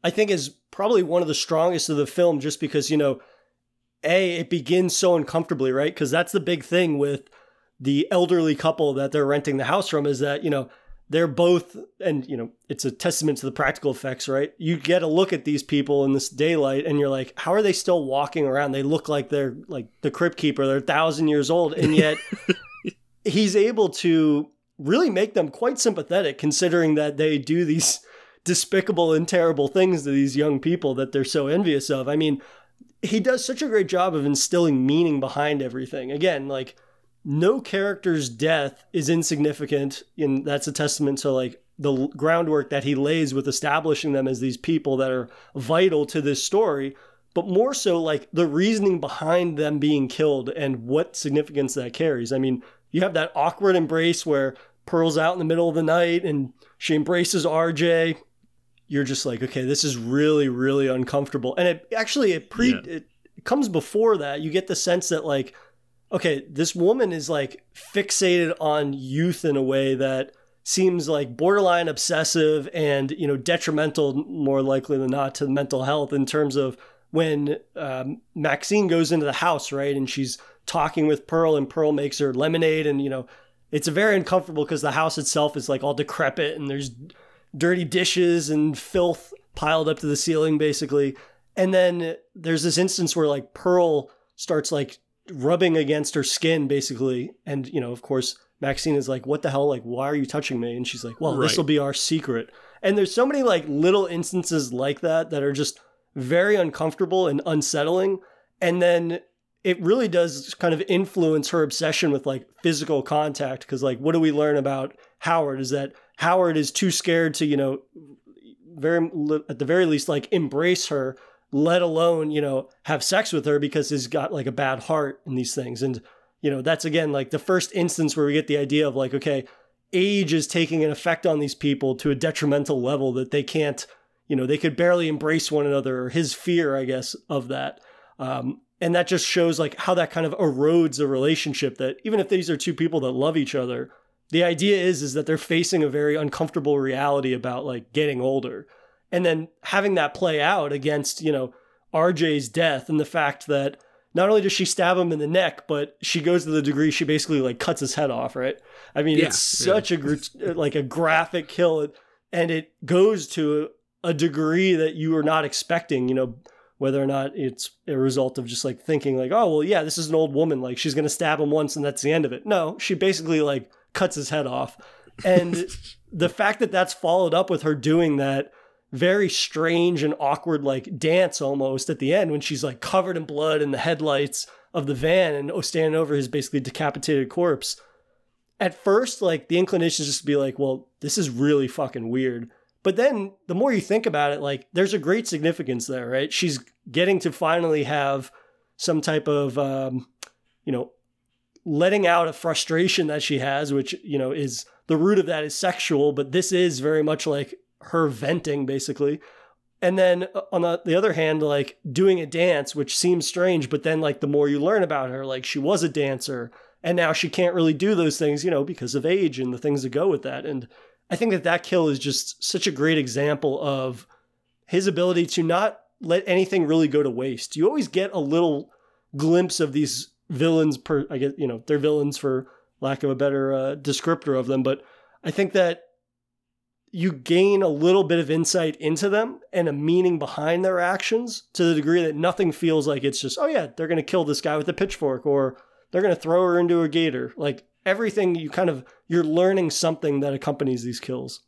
I think is probably one of the strongest of the film, just because you know, a it begins so uncomfortably, right? Because that's the big thing with the elderly couple that they're renting the house from is that you know they're both and you know it's a testament to the practical effects right? You get a look at these people in this daylight and you're like how are they still walking around? They look like they're like the crypt keeper. They're a thousand years old. And yet he's able to really make them quite sympathetic considering that they do these despicable and terrible things to these young people that they're so envious of. I mean he does such a great job of instilling meaning behind everything. Again like no character's death is insignificant and that's a testament to like the groundwork that he lays with establishing them as these people that are vital to this story but more so like the reasoning behind them being killed and what significance that carries. I mean you have that awkward embrace where pearl's out in the middle of the night and she embraces rj you're just like okay this is really really uncomfortable and it actually it pre yeah. it comes before that you get the sense that like okay, this woman is like fixated on youth in a way that seems like borderline obsessive and you know detrimental more likely than not to mental health in terms of when um, Maxine goes into the house right and she's talking with Pearl and Pearl makes her lemonade and you know it's very uncomfortable because the house itself is like all decrepit and there's dirty dishes and filth piled up to the ceiling basically. And then there's this instance where like Pearl starts like rubbing against her skin basically. And you know of course Maxine is like what the hell? Like why are you touching me? And she's like well this will be our secret. And there's so many like little instances like that that are just very uncomfortable and unsettling. And then it really does kind of influence her obsession with like physical contact because like what do we learn about Howard is that Howard is too scared to you know very at the very least like embrace her let alone you know have sex with her because he's got like a bad heart in these things. And you know that's again like the first instance where we get the idea of like okay age is taking an effect on these people to a detrimental level that they can't you know they could barely embrace one another or his fear i guess of that. Um, and that just shows like how that kind of erodes a relationship that even if these are two people that love each other the idea is is that they're facing a very uncomfortable reality about like getting older. And then having that play out against you know rj's death and the fact that not only does she stab him in the neck but she goes to the degree she basically like cuts his head off right? I mean Yeah, it's yeah. such a gr- like a graphic kill and it goes to a degree that you are not expecting you know whether or not it's a result of just like thinking like oh well yeah this is an old woman like she's going to stab him once and that's the end of it. No she basically like cuts his head off. And the fact that that's followed up with her doing that very strange and awkward like dance almost at the end when she's like covered in blood in the headlights of the van and standing over his basically decapitated corpse at first like the inclination is just to be like well this is really fucking weird. But then the more you think about it like there's a great significance there right? She's getting to finally have some type of um, you know letting out a frustration that she has which you know is the root of that is sexual but this is very much like her venting basically. And then uh, on the, the other hand like doing a dance which seems strange but then like the more you learn about her like she was a dancer and now she can't really do those things you know because of age and the things that go with that. And i think that that kill is just such a great example of his ability to not let anything really go to waste. You always get a little glimpse of these villains per i guess you know they're villains for lack of a better uh, descriptor of them but i think that you gain a little bit of insight into them and a meaning behind their actions to the degree that nothing feels like it's just, oh yeah, they're going to kill this guy with a pitchfork or they're going to throw her into a gator. Like everything you kind of, you're learning something that accompanies these kills.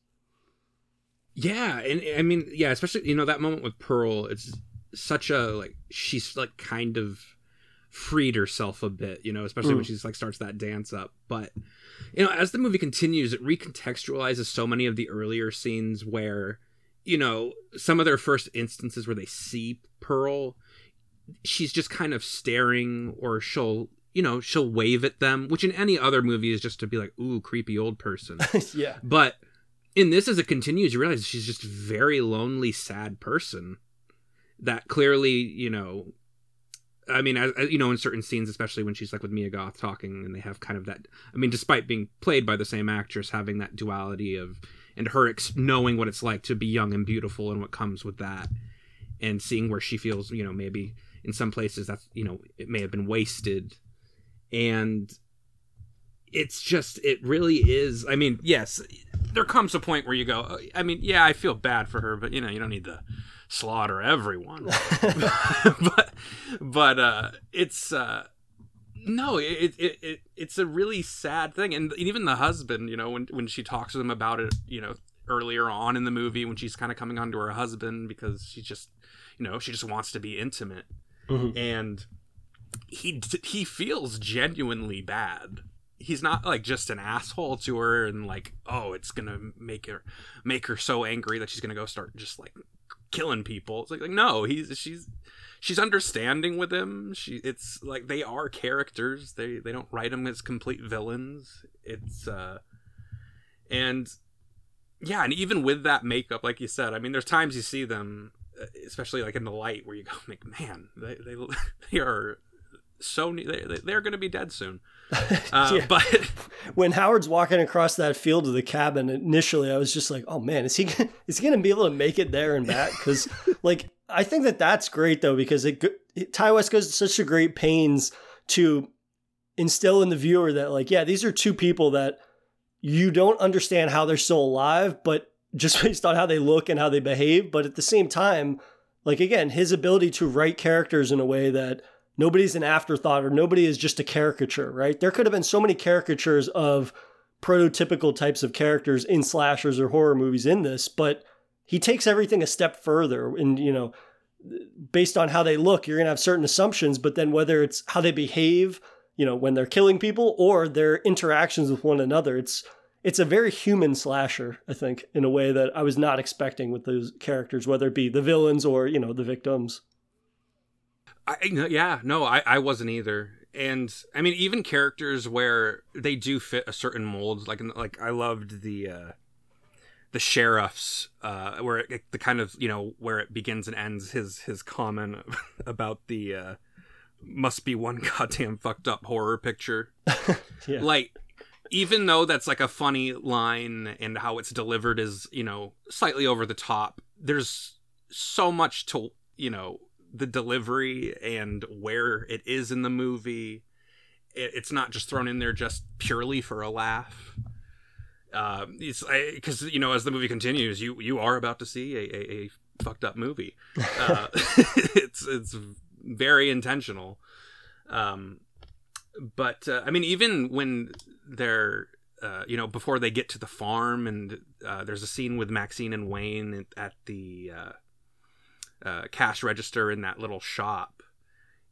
Yeah, and I mean, yeah, especially you know that moment with Pearl. It's such a like she's like kind of freed herself a bit, you know, especially when Mm. she's like starts that dance up. But you know, as the movie continues, it recontextualizes so many of the earlier scenes where you know some of their first instances where they see Pearl, she's just kind of staring, or she'll you know she'll wave at them, which in any other movie is just to be like, ooh, creepy old person. yeah. But in this, as it continues, you realize she's just a very lonely, sad person that clearly, you know, I mean, you know, in certain scenes, especially when she's like with Mia Goth talking, and they have kind of that. I mean, despite being played by the same actress, having that duality of and her ex- knowing what it's like to be young and beautiful and what comes with that, and seeing where she feels, you know, maybe in some places that's you know it may have been wasted, and it's just it really is. I mean, yes, there comes a point where you go, "Oh, I mean, yeah, I feel bad for her, but you know, you don't need to slaughter everyone. but but uh it's uh no, it, it it it's a really sad thing, and even the husband, you know, when when she talks to him about it, you know, earlier on in the movie when she's kind of coming on to her husband because she just, you know, she just wants to be intimate, Mhm. and he he feels genuinely bad. He's not like just an asshole to her and like, oh, it's gonna make her make her so angry that she's gonna go start just like killing people. It's like, like no, he's she's she's understanding with him. She it's like they are characters. They they don't write them as complete villains. It's uh and yeah, and even with that makeup, like you said, I mean, there's times you see them, uh, especially like in the light, where you go, like, man, they they they are so they- they're going to be dead soon. Uh, Yeah. But when Howard's walking across that field to the cabin, initially I was just like, "Oh man, is he gonna, is he going to be able to make it there and back?" Because like I think that that's great though because it, it Ti West goes to such a great pains to instill in the viewer that like, yeah, these are two people that you don't understand how they're still alive, but just based on how they look and how they behave, but at the same time, like again, his ability to write characters in a way that nobody's an afterthought or nobody is just a caricature, right? There could have been so many caricatures of prototypical types of characters in slashers or horror movies in this, but he takes everything a step further and you know based on how they look you're going to have certain assumptions but then whether it's how they behave you know when they're killing people or their interactions with one another it's it's a very human slasher i think in a way that i was not expecting with those characters whether it be the villains or you know the victims I, yeah, no, I, I wasn't either. And I mean, even characters where they do fit a certain mold, like like I loved the uh, the sheriffs, uh, where it, the kind of you know where it begins and ends. His his comment about the uh, must be one goddamn fucked up horror picture. yeah Like, even though that's like a funny line and how it's delivered is you know slightly over the top, there's so much to you know the delivery and where it is in the movie. It, it's not just thrown in there just purely for a laugh. Uh, it's because you know as the movie continues, you you are about to see a, a, a fucked up movie. Uh, it's it's very intentional. Um, but uh, I mean, even when they're uh, you know before they get to the farm, and uh, there's a scene with Maxine and Wayne at- at the uh, cash register in that little shop,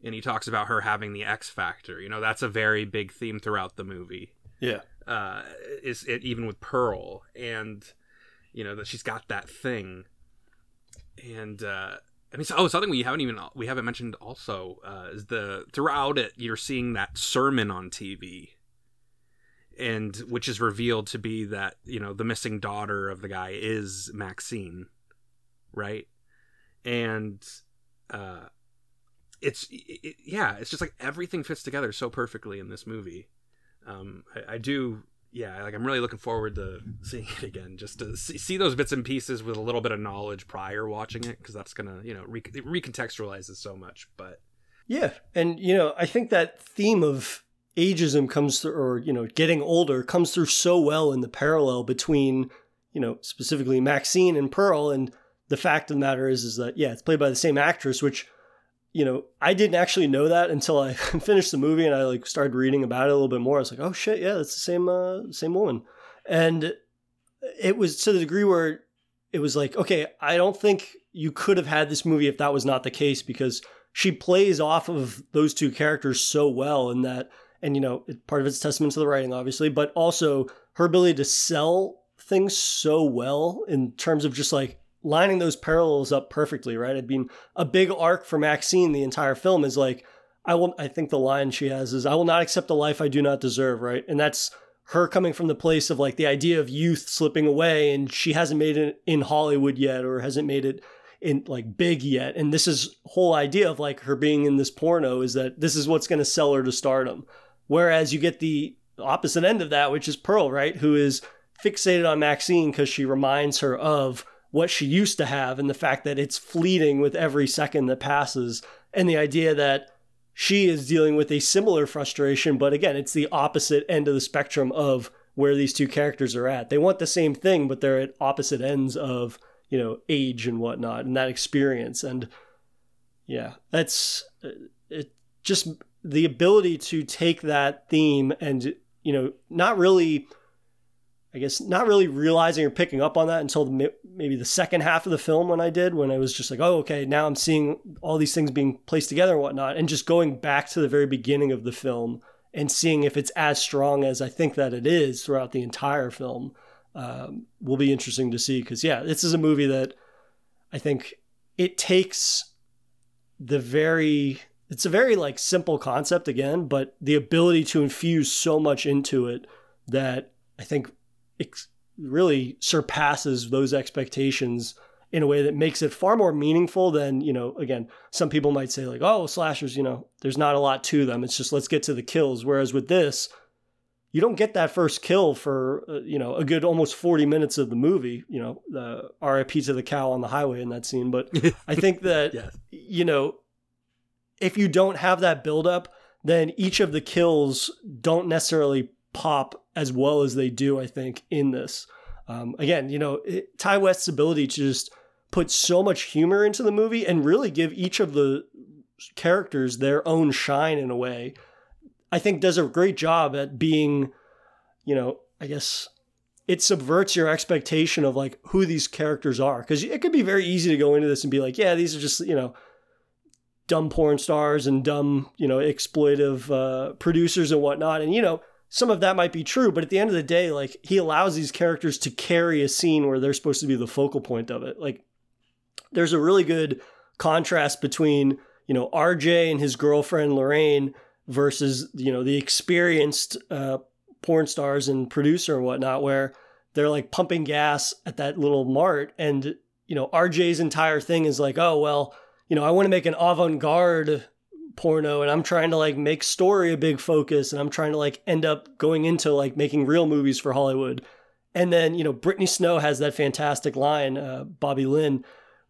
and he talks about her having the X factor. You know, that's a very big theme throughout the movie. yeah Uh, is it even with Pearl, and you know that she's got that thing, and uh, I mean, so, oh, something we haven't even we haven't mentioned also uh, is the throughout it you're seeing that sermon on TV, and which is revealed to be that you know the missing daughter of the guy is Maxine, right? And uh, it's it, yeah, it's just like everything fits together so perfectly in this movie. Um, I, I do yeah, like I'm really looking forward to seeing it again, just to see, see those bits and pieces with a little bit of knowledge prior watching it, because that's gonna, you know, re- it recontextualizes so much. But Yeah, and you know, I think that theme of ageism comes through, or you know, getting older comes through so well in the parallel between, you know, specifically Maxine and Pearl. And the fact of the matter is, is that yeah, it's played by the same actress, which, you know, I didn't actually know that until I finished the movie and I like started reading about it a little bit more. I was like, oh shit, yeah, it's the same, uh, same woman, and it was to the degree where it was like, okay, I don't think you could have had this movie if that was not the case because she plays off of those two characters so well in that and you know part of it's testament to the writing obviously but also her ability to sell things so well in terms of just like lining those parallels up perfectly right? I mean a big arc for maxine the entire film is like i will i think the line she has is i will not accept a life i do not deserve right? And that's her coming from the place of like the idea of youth slipping away and she hasn't made it in hollywood yet or hasn't made it in like big yet. And this is whole idea of like her being in this porno is that this is what's going to sell her to stardom. Whereas you get the opposite end of that which is pearl right? Who is fixated on maxine because she reminds her of what she used to have and the fact that it's fleeting with every second that passes. And the idea that she is dealing with a similar frustration but again it's the opposite end of the spectrum of where these two characters are at. They want the same thing but they're at opposite ends of you know age and whatnot and that experience. And yeah that's uh, it just the ability to take that theme and you know not really i guess not really realizing or picking up on that until the, maybe the second half of the film when i did when i was just like oh okay now i'm seeing all these things being placed together and whatnot and just going back to the very beginning of the film and seeing if it's as strong as i think that it is throughout the entire film um, will be interesting to see because yeah this is a movie that i think it takes the very it's a very like simple concept again but the ability to infuse so much into it that i think it really surpasses those expectations in a way that makes it far more meaningful than, you know, again, some people might say, like, oh, slashers, you know, there's not a lot to them. It's just let's get to the kills. Whereas with this, you don't get that first kill for, uh, you know, a good almost 40 minutes of the movie, you know, the RIP to the cow on the highway in that scene. But I think that, Yes. you know, if you don't have that buildup, then each of the kills don't necessarily pop as well as they do, I think, in this. Um, again, you know, it, Ti West's ability to just put so much humor into the movie and really give each of the characters their own shine in a way, I think does a great job at being, you know, I guess it subverts your expectation of like who these characters are. Because it could be very easy to go into this and be like, yeah, these are just, you know, dumb porn stars and dumb, you know, exploitive uh, producers and whatnot. And, you know, some of that might be true, but at the end of the day, like he allows these characters to carry a scene where they're supposed to be the focal point of it. Like there's a really good contrast between, you know, RJ and his girlfriend Lorraine versus, you know, the experienced uh, porn stars and producer and whatnot, where they're like pumping gas at that little mart. And, you know, RJ's entire thing is like, oh, well, you know, I want to make an avant garde porno and I'm trying to like make story a big focus and I'm trying to like end up going into like making real movies for Hollywood. And then, you know, Brittany Snow has that fantastic line, uh, Bobby Lynn,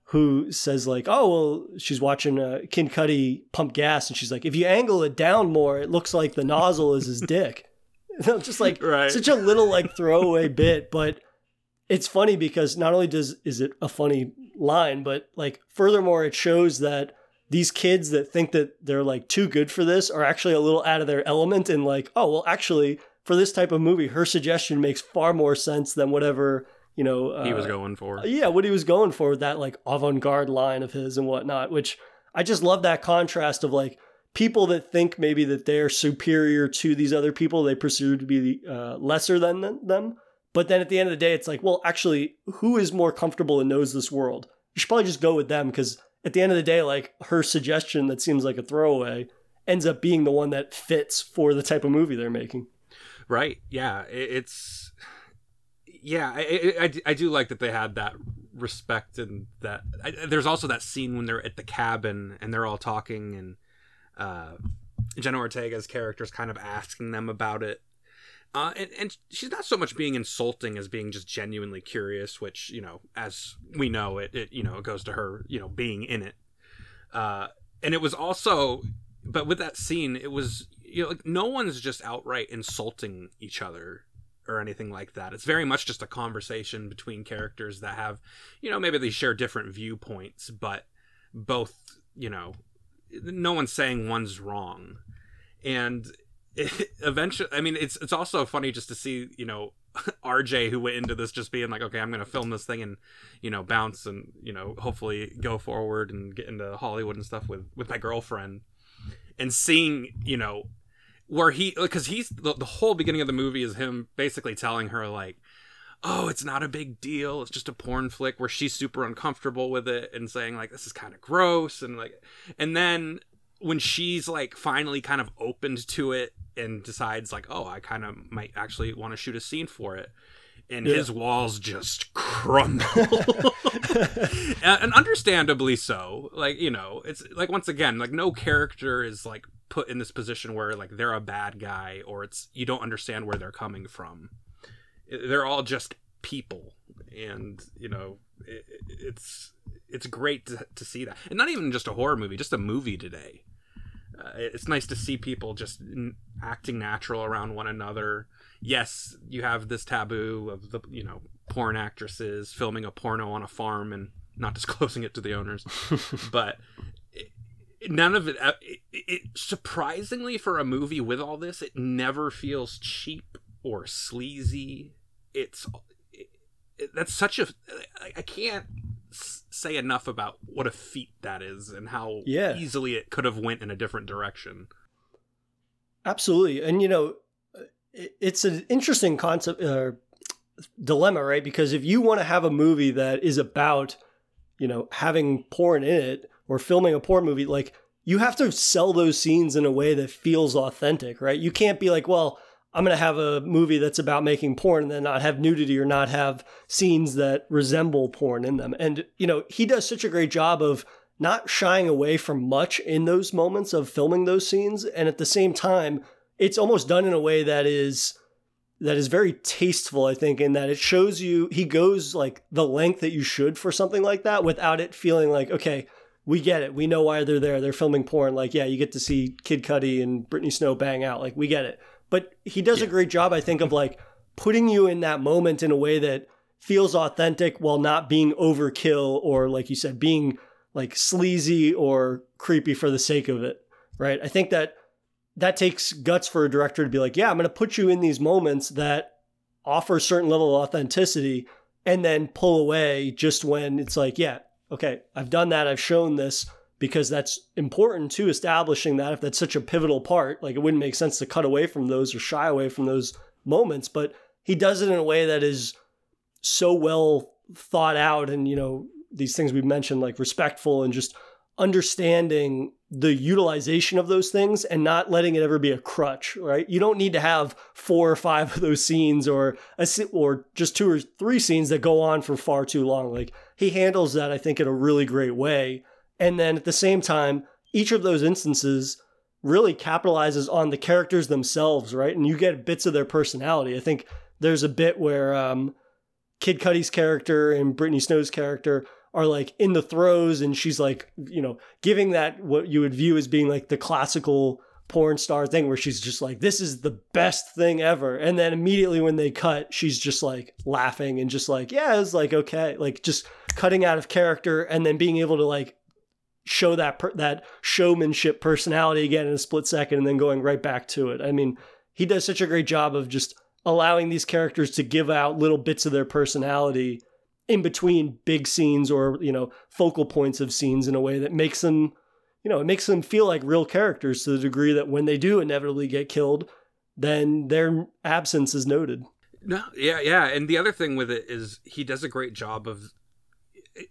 who says like, oh, well, she's watching uh, Kid Cudi pump gas. And she's like, if you angle it down more, it looks like the nozzle is his dick. Just like Right. such a little like throwaway bit, but it's funny because not only does is it a funny line, but like furthermore, it shows that these kids that think that they're like too good for this are actually a little out of their element and like, oh well, actually for this type of movie, her suggestion makes far more sense than whatever you know uh, he was going for. yeah, what he was going for with that like avant-garde line of his and whatnot, which I just love that contrast of like people that think maybe that they're superior to these other people they pursue to be uh, lesser than them. But then at the end of the day, it's like, well, actually, who is more comfortable and knows this world? You should probably just go with them because at the end of the day, like her suggestion that seems like a throwaway ends up being the one that fits for the type of movie they're making. Right. Yeah. It's. Yeah, I, I, I- do like that they had that respect and that. I, there's also that scene when they're at the cabin and they're all talking and uh, Jenna Ortega's character's kind of asking them about it. Uh, and, and she's not so much being insulting as being just genuinely curious, which, you know, as we know, it, it you know, it goes to her, you know, being in it. Uh, and it was also, but with that scene, it was, you know, like no one's just outright insulting each other or anything like that. It's very much just a conversation between characters that have, you know, maybe they share different viewpoints, but both, you know, no one's saying one's wrong. And it, eventually, I mean, it's it's also funny just to see, you know, RJ who went into this just being like, okay, I'm to film this thing and, you know, bounce and, you know, hopefully go forward and get into Hollywood and stuff with with my girlfriend. And seeing, you know, where he because he's the, the whole beginning of the movie is him basically telling her like oh it's not a big deal it's just a porn flick where she's super uncomfortable with it and saying like this is kind of gross and like and then when she's like finally kind of opened to it and decides like oh i kind of might actually want to shoot a scene for it and Yeah. his walls just crumble. And and understandably so. Like you know it's like once again like no character is like put in this position where like they're a bad guy or it's you don't understand where they're coming from. They're all just people. And you know it, it's it's great to, to see that. And not even just a horror movie just a movie today uh, it's nice to see people just n- acting natural around one another. Yes you have this taboo of the you know porn actresses filming a porno on a farm and not disclosing it to the owners. But it, none of it, uh, it, it surprisingly for a movie with all this it never feels cheap or sleazy. It's it, it- that's such a I- i can't say enough about what a feat that is and how Yeah. easily it could have went in a different direction Absolutely. And, you know, it's an interesting concept, uh, dilemma, right? Because if you want to have a movie that is about, you know, having porn in it or filming a porn movie, like you have to sell those scenes in a way that feels authentic, right? You can't be like, well, I'm going to have a movie that's about making porn and then not have nudity or not have scenes that resemble porn in them. And, you know, he does such a great job of not shying away from much in those moments of filming those scenes. And at the same time, it's almost done in a way that is that is very tasteful, I think, in that it shows you he goes like the length that you should for something like that without it feeling like, okay, we get it. We know why they're there. They're filming porn. Like, yeah, you get to see Kid Cudi and Brittany Snow bang out. Like, we get it but he does yeah. a great job, I think, of like putting you in that moment in a way that feels authentic while not being overkill or, like you said, being like sleazy or creepy for the sake of it. Right. I think that that takes guts for a director to be like, yeah, I'm going to put you in these moments that offer a certain level of authenticity and then pull away just when it's like, yeah, okay, I've done that. I've shown this because that's important to establishing that if that's such a pivotal part like it wouldn't make sense to cut away from those or shy away from those moments but he does it in a way that is so well thought out and you know these things we've mentioned like respectful and just understanding the utilization of those things and not letting it ever be a crutch right? You don't need to have four or five of those scenes or a or just two or three scenes that go on for far too long. Like he handles that i think in a really great way and then at the same time, each of those instances really capitalizes on the characters themselves, right? And you get bits of their personality. I think there's a bit where um, Kid Cudi's character and Brittany Snow's character are like in the throes, and she's like, you know, giving that what you would view as being like the classical porn star thing where she's just like, this is the best thing ever. And then immediately when they cut, she's just like laughing and just like, yeah, it's like, okay, like just cutting out of character and then being able to like show that per- that showmanship personality again in a split second and then going right back to it. I mean, he does such a great job of just allowing these characters to give out little bits of their personality in between big scenes or, you know, focal points of scenes in a way that makes them, you know, it makes them feel like real characters to the degree that when they do inevitably get killed, then their absence is noted. No, yeah, yeah. And the other thing with it is he does a great job of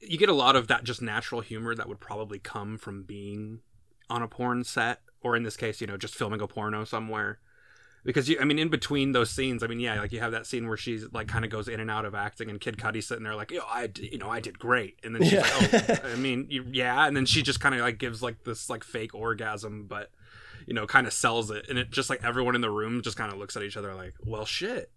you get a lot of that just natural humor that would probably come from being on a porn set or in this case you know just filming a porno somewhere. Because you i mean in between those scenes i mean yeah like you have that scene where she's like kind of goes in and out of acting and kid Cudi's sitting there like yo i you know i did great. And then she's yeah. like oh i mean you, yeah. And then she just kind of like gives like this like fake orgasm but you know kind of sells it. And it just like everyone in the room just kind of looks at each other like well shit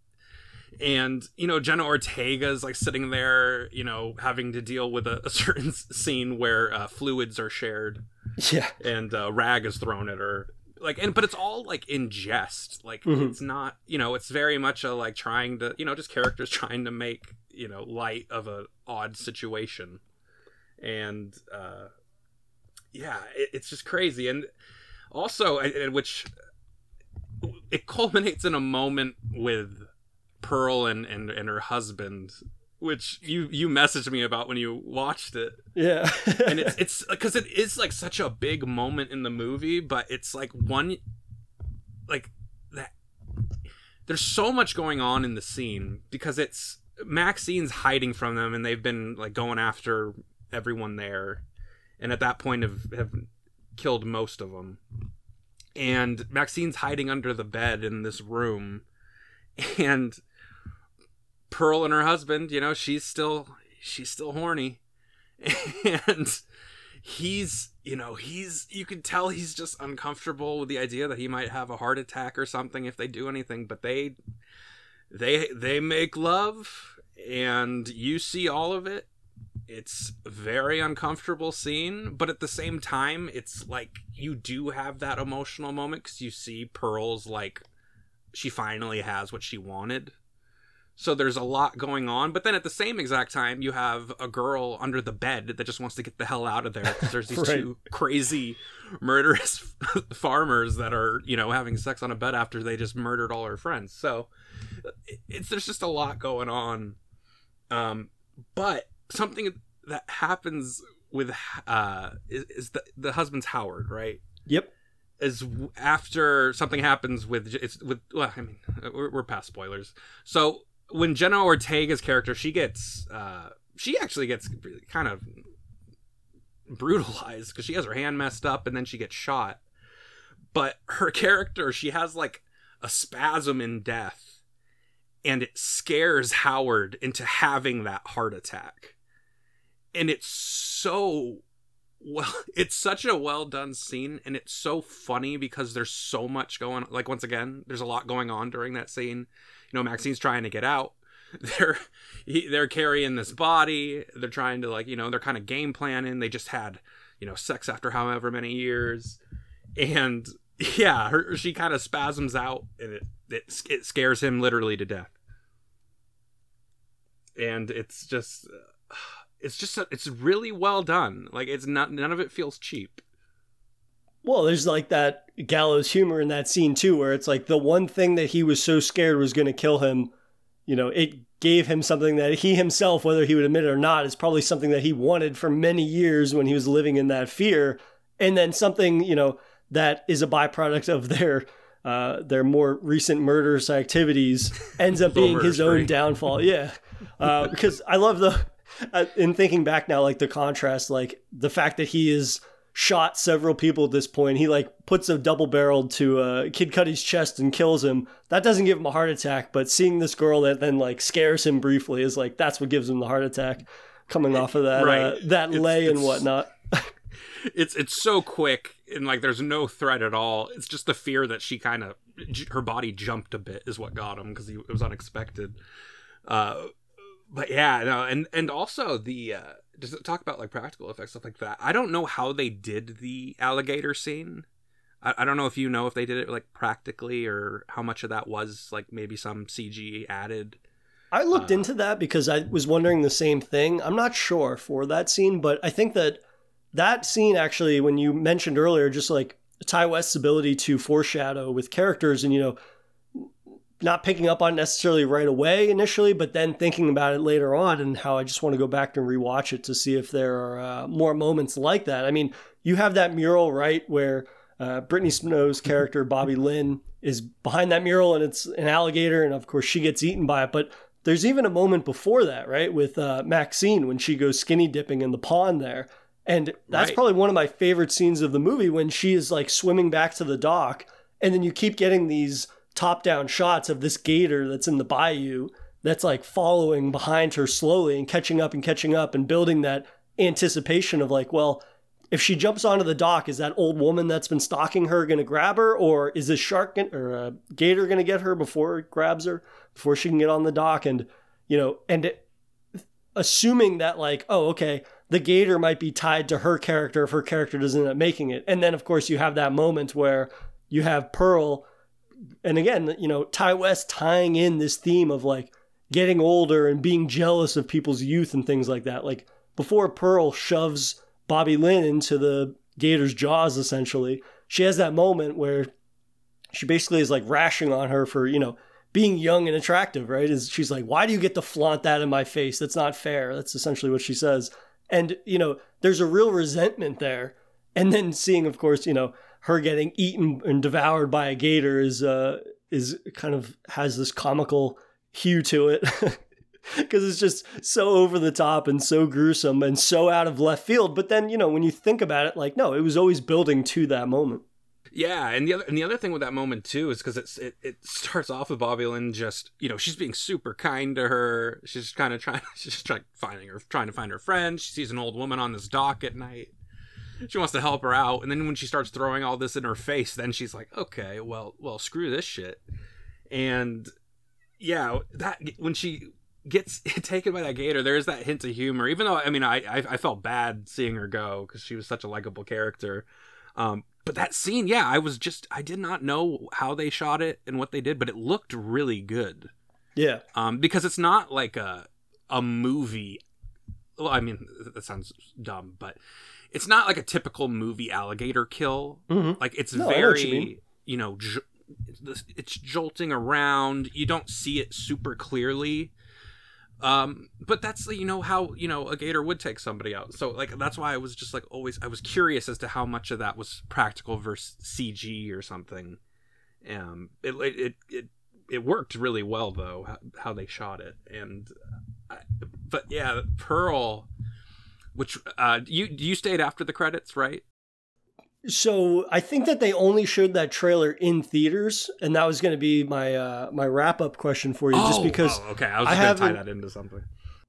and you know jenna ortega's like sitting there you know having to deal with a, a certain scene where uh, fluids are shared. Yeah. And uh, rag is thrown at her. Like and but it's all like in jest. Like mm-hmm. it's not you know it's very much a like trying to you know just characters trying to make you know light of a odd situation. And uh yeah it, it's just crazy. And also which it culminates in a moment with Pearl and, and, and her husband, which you you messaged me about when you watched it. Yeah, and it's it's because it is like such a big moment in the movie, but it's like one like that. There's so much going on in the scene because it's Maxine's hiding from them, and they've been like going after everyone there, and at that point have have killed most of them. And Maxine's hiding under the bed in this room, and Pearl and her husband, you know, she's still she's still horny. And he's, you know, he's you can tell he's just uncomfortable with the idea that he might have a heart attack or something if they do anything, but they they they make love and you see all of it. It's a very uncomfortable scene, but at the same time, it's like you do have that emotional moment cuz you see Pearl's like she finally has what she wanted so there's a lot going on, but then at the same exact time, you have a girl under the bed that just wants to get the hell out of there because there's these right. two crazy, murderous farmers that are you know having sex on a bed after they just murdered all her friends. So it's there's just a lot going on. Um, but something that happens with uh is, is the the husband's Howard, right? Yep is after something happens with it's with well i mean we're, we're past spoilers so when Jenna Ortega's character, she gets, uh, she actually gets kind of brutalized because she has her hand messed up and then she gets shot. But her character, she has like a spasm in death and it scares Howard into having that heart attack. And it's so well it's such a well done scene and it's so funny because there's so much going on like once again there's a lot going on during that scene know maxine's trying to get out. They're he, they're carrying this body. They're trying to like you know they're kind of game planning. They just had you know sex after however many years. And yeah her, she kind of spasms out and it, it it scares him literally to death. And it's just it's just it's really well done. Like it's not none of it feels cheap Well, there's like that gallows humor in that scene too, where it's like the one thing that he was so scared was going to kill him, you know, it gave him something that he himself, whether he would admit it or not, is probably something that he wanted for many years when he was living in that fear. And then something, you know, that is a byproduct of their uh, their more recent murderous activities ends up being his own downfall. Yeah, uh, because I love the uh, in thinking back now, like the contrast, like the fact that he is shot several people at this point. He like puts a double barreled to uh, Kid Cudi's chest and kills him. That doesn't give him a heart attack, but seeing this girl that then like scares him briefly is like that's what gives him the heart attack. Coming off of that uh, Right. that It's- lay and whatnot. it's it's so quick and like there's no threat at all it's just the fear that she kind of her body jumped a bit is what got him because it was unexpected uh but yeah no and and also the uh does it talk about like practical effects stuff like that? I don't know how they did the alligator scene. I, I don't know if you know if they did it like practically or how much of that was like maybe some cg added. I looked Uh, into that because I was wondering the same thing. I'm not sure for that scene, but I think that that scene actually, when you mentioned earlier, just like Ti West's ability to foreshadow with characters and, you know, not picking up on necessarily right away initially, but then thinking about it later on and how I just want to go back and rewatch it to see if there are uh, more moments like that. I mean, you have that mural, right, where uh, Brittany Snow's character, Bobby Lynn, is behind that mural and it's an alligator, and of course she gets eaten by it. But there's even a moment before that, right, with uh, Maxine when she goes skinny dipping in the pond there. And that's Right. probably one of my favorite scenes of the movie when she is like swimming back to the dock. And then you keep getting these top down shots of this gator that's in the bayou that's like following behind her slowly and catching up and catching up and building that anticipation of like, well, if she jumps onto the dock, is that old woman that's been stalking her going to grab her, or is this shark or a gator going to get her before it grabs her, before she can get on the dock? And you know, and it, assuming that like, oh, okay, the gator might be tied to her character if her character doesn't end up making it, and then of course you have that moment where you have Pearl, and again, you know, Ti West tying in this theme of like getting older and being jealous of people's youth and things like that. Like before Pearl shoves Bobby Lynn into the gator's jaws, essentially, she has that moment where she basically is like rashing on her for, you know, being young and attractive, right? Is she's like, why do you get to flaunt that in my face? That's not fair. That's essentially what she says. And, you know, there's a real resentment there. And then seeing, of course, you know, her getting eaten and devoured by a gator is uh is kind of has this comical hue to it. Because it's just so over the top and so gruesome and so out of left field. But then, you know, when you think about it, like, no, it was always building to that moment. Yeah, and the other and the other thing with that moment too is because it's it, it starts off with Bobby Lynn just you know she's being super kind to her. She's kind of trying she's trying finding her trying to find her friend. She sees an old woman on this dock at night. She wants to help her out, and then when she starts throwing all this in her face, then she's like, okay, well, well, screw this shit. And yeah, that when she gets taken by that gator, there is that hint of humor. Even though I mean, I I, I felt bad seeing her go because she was such a likable character. Um, but that scene, yeah, I was just I did not know how they shot it and what they did, but it looked really good. Yeah. Um, because it's not like a a movie. Well, I mean that sounds dumb, but it's not like a typical movie alligator kill. Mhm. Like it's No, I know what you very mean. you know j- it's, it's jolting around. You don't see it super clearly. Um, but that's you know how you know a gator would take somebody out. So like that's why I was just like always I was curious as to how much of that was practical versus CG or something. Um, it it it it, it worked really well though how, how they shot it and I, but yeah Pearl, which uh you you stayed after the credits right? So I think that they only showed that trailer in theaters, and that was going to be my uh, my wrap up question for you, just Oh, because oh, okay, I was just gonna tie that into something.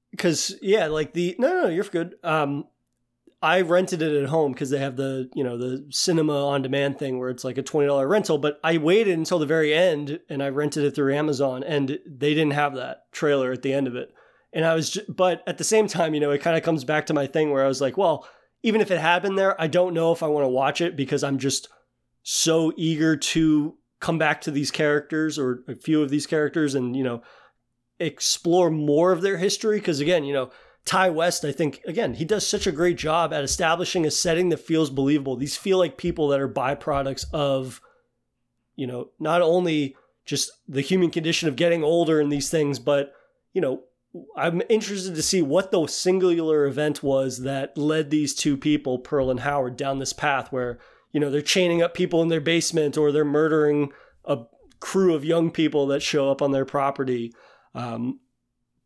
because yeah, like the no, no, you're good. Um, I rented it at home because they have the you know the cinema on demand thing where it's like a twenty dollar rental. But I waited until the very end and I rented it through Amazon, and they didn't have that trailer at the end of it. And I was, ju- but at the same time, you know, it kind of comes back to my thing where I was like, well, even if it had been there, I don't know if I want to watch it because I'm just so eager to come back to these characters or a few of these characters and you know explore more of their history. Because again you know ti west i think again he does such a great job at establishing a setting that feels believable. These feel like people that are byproducts of you know not only just the human condition of getting older and these things but you know i'm interested to see what the singular event was that led these two people pearl and howard down this path where you know they're chaining up people in their basement or they're murdering a crew of young people that show up on their property um,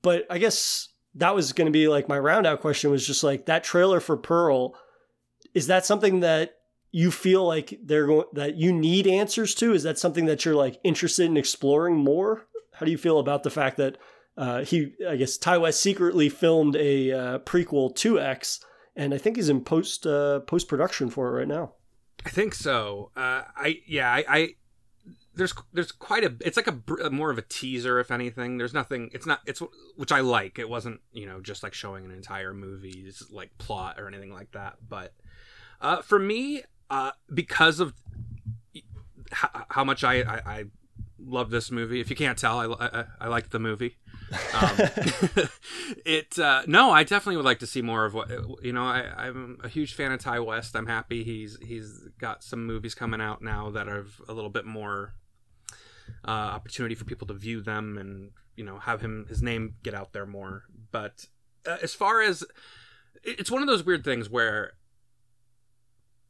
but I guess that was going to be like my roundout question was just like that trailer for Pearl. Is that something that you feel like they're going that you need answers to? Is that something that you're like interested in exploring more? How do you feel about the fact that uh, he, I guess, Ti West secretly filmed a uh, prequel to X, and I think he's in post uh, post production for it right now. I think so. Uh, I yeah, I, I there's there's quite a it's like a more of a teaser if anything. There's nothing. It's not. It's which I like. It wasn't you know just like showing an entire movie's like plot or anything like that. But uh, for me, because of how, how much I, I I love this movie. If you can't tell, I I, I like the movie. Um, it uh, no, I definitely would like to see more of what you know. I, I'm a huge fan of Ti West. I'm happy he's he's got some movies coming out now that are a little bit more uh, opportunity for people to view them and you know have him his name get out there more. But uh, as far as it's one of those weird things where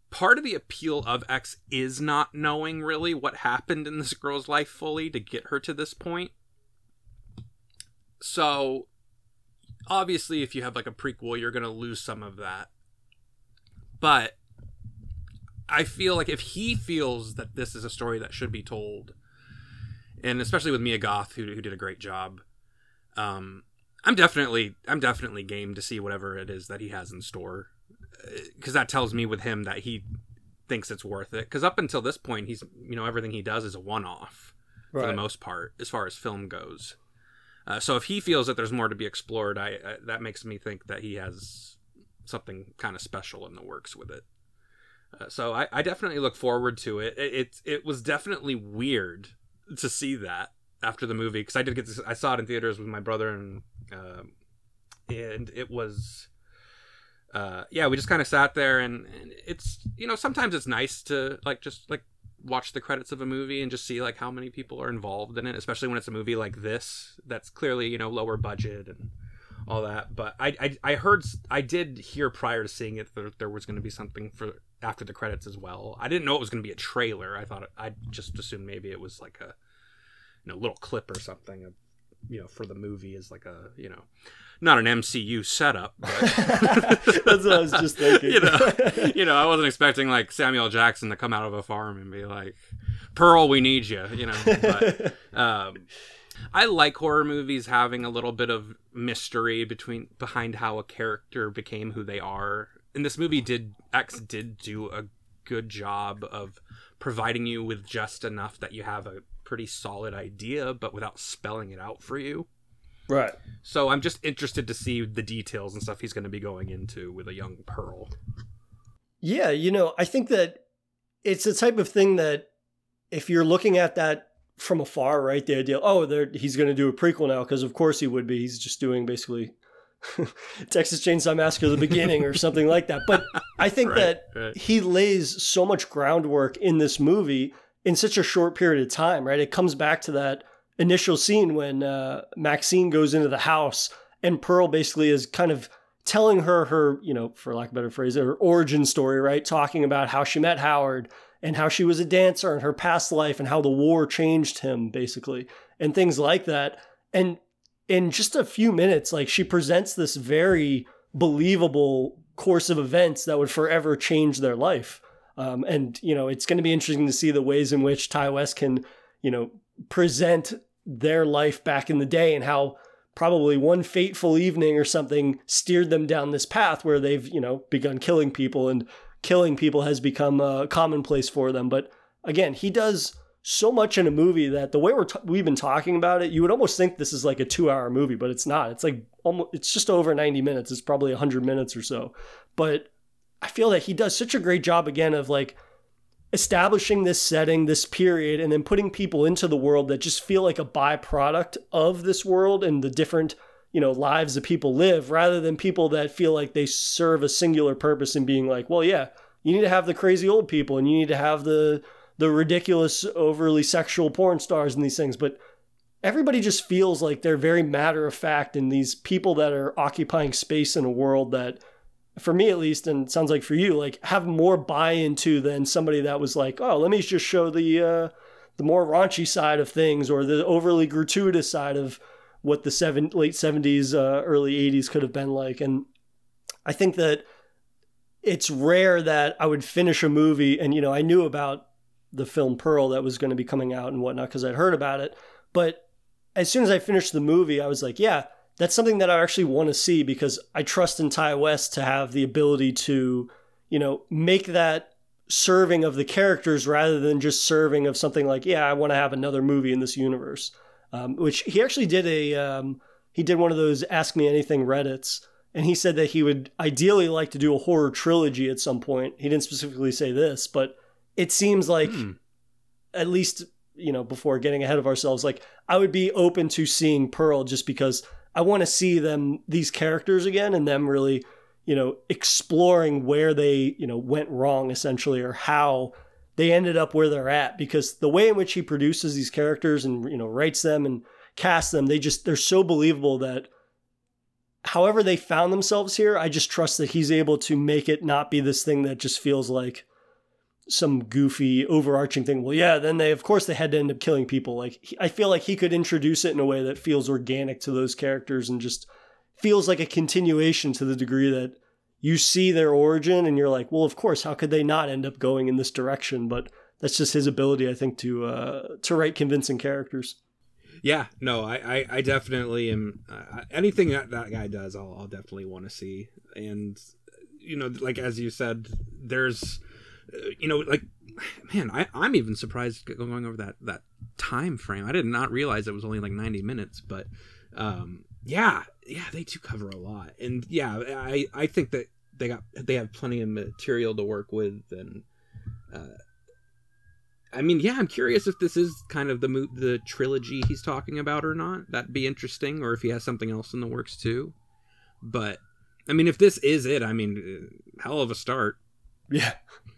part of the appeal of X is not knowing really what happened in this girl's life fully to get her to this point. So obviously if you have like a prequel you're going to lose some of that. But I feel like if he feels that this is a story that should be told and especially with Mia Goth who who did a great job um I'm definitely I'm definitely game to see whatever it is that he has in store because that tells me with him that he thinks it's worth it. Because up until this point he's you know everything he does is a one-off for the most part as far as film goes uh, so if he feels that there's more to be explored I, I that makes me think that he has something kind of special in the works with it uh, so I, I definitely look forward to it. it it it was definitely weird to see that after the movie because I did get this I saw it in theaters with my brother and um and it was uh, yeah, we just kind of sat there, and, and it's you know sometimes it's nice to like just like watch the credits of a movie and just see like how many people are involved in it, especially when it's a movie like this that's clearly you know lower budget and all that. But I I, I heard I did hear prior to seeing it that there was going to be something for after the credits as well. I didn't know it was going to be a trailer. I thought I just assumed maybe it was like a you know little clip or something of you know for the movie is like a you know not an MCU setup, but That's what I was just thinking. you know, you know, I wasn't expecting like Samuel Jackson to come out of a farm and be like, "Pearl, we need you," you know. But um, I like horror movies having a little bit of mystery between behind how a character became who they are. And this movie did X did do a good job of providing you with just enough that you have a pretty solid idea, but without spelling it out for you. Right. So I'm just interested to see the details and stuff he's going to be going into with a young Pearl. Yeah, you know, I think that it's the type of thing that if you're looking at that from afar, right, the idea, oh, there he's going to do a prequel now because of course he would be. He's just doing basically Texas Chainsaw Massacre the beginning or something like that. But I think Right, that right. he lays so much groundwork in this movie in such a short period of time, right? It comes back to that initial scene when uh, Maxine goes into the house and Pearl basically is kind of telling her her, you know, for lack of a better phrase, her origin story, right? Talking about how she met Howard and how she was a dancer and her past life and how the war changed him, basically, and things like that. And in just a few minutes, like she presents this very believable course of events that would forever change their life. Um, and you know, it's going to be interesting to see the ways in which Ti West can, you know, present their life back in the day and how probably one fateful evening or something steered them down this path where they've you know begun killing people and killing people has become a commonplace for them. But again, he does so much in a movie that the way we're t- we've been talking about it, you would almost think this is like a two-hour movie, but it's not. It's like almost it's just over 90 minutes. It's probably 100 minutes or so. But I feel that he does such a great job again of like establishing this setting, this period, and then putting people into the world that just feel like a byproduct of this world and the different, you know, lives that people live, rather than people that feel like they serve a singular purpose in being like, well, yeah, you need to have the crazy old people and you need to have the the ridiculous, overly sexual porn stars and these things, but everybody just feels like they're very matter of fact and these people that are occupying space in a world that for me at least, and sounds like for you, like have more buy into than somebody that was like, oh, let me just show the uh, the more raunchy side of things or the overly gratuitous side of what the seven late seventies, uh, early eighties could have been like. And I think that it's rare that I would finish a movie and you know I knew about the film Pearl that was going to be coming out and whatnot because I'd heard about it, but as soon as I finished the movie, I was like, yeah that's something that I actually want to see because I trust in Ti West to have the ability to, you know, make that serving of the characters rather than just serving of something like, yeah, I want to have another movie in this universe. Um, which he actually did a, um, he did one of those Ask Me Anything Reddits, and he said that he would ideally like to do a horror trilogy at some point. He didn't specifically say this, but it seems like, hmm. at least, you know, before getting ahead of ourselves, like I would be open to seeing Pearl just because I want to see them these characters again and them really, you know, exploring where they, you know, went wrong essentially or how they ended up where they're at because the way in which he produces these characters and you know writes them and casts them, they just they're so believable that however they found themselves here, I just trust that he's able to make it not be this thing that just feels like some goofy overarching thing. Well, yeah, then they of course they had to end up killing people. Like he, I feel like he could introduce it in a way that feels organic to those characters and just feels like a continuation to the degree that you see their origin and you're like, well, of course, how could they not end up going in this direction? But that's just his ability, I think, to uh, to write convincing characters. Yeah, no, I, I, I definitely am. Uh, anything that that guy does, I'll, I'll definitely want to see. And you know, like as you said, there's you know, like man, I, I'm even surprised going over that that time frame. I did not realize it was only like 90 minutes, but um, yeah, yeah, they do cover a lot, and yeah, I I think that they got they have plenty of material to work with, and uh, I mean, yeah, I'm curious if this is kind of the mo- the trilogy he's talking about or not. That'd be interesting, or if he has something else in the works too. But I mean, if this is it, I mean, hell of a start. Yeah.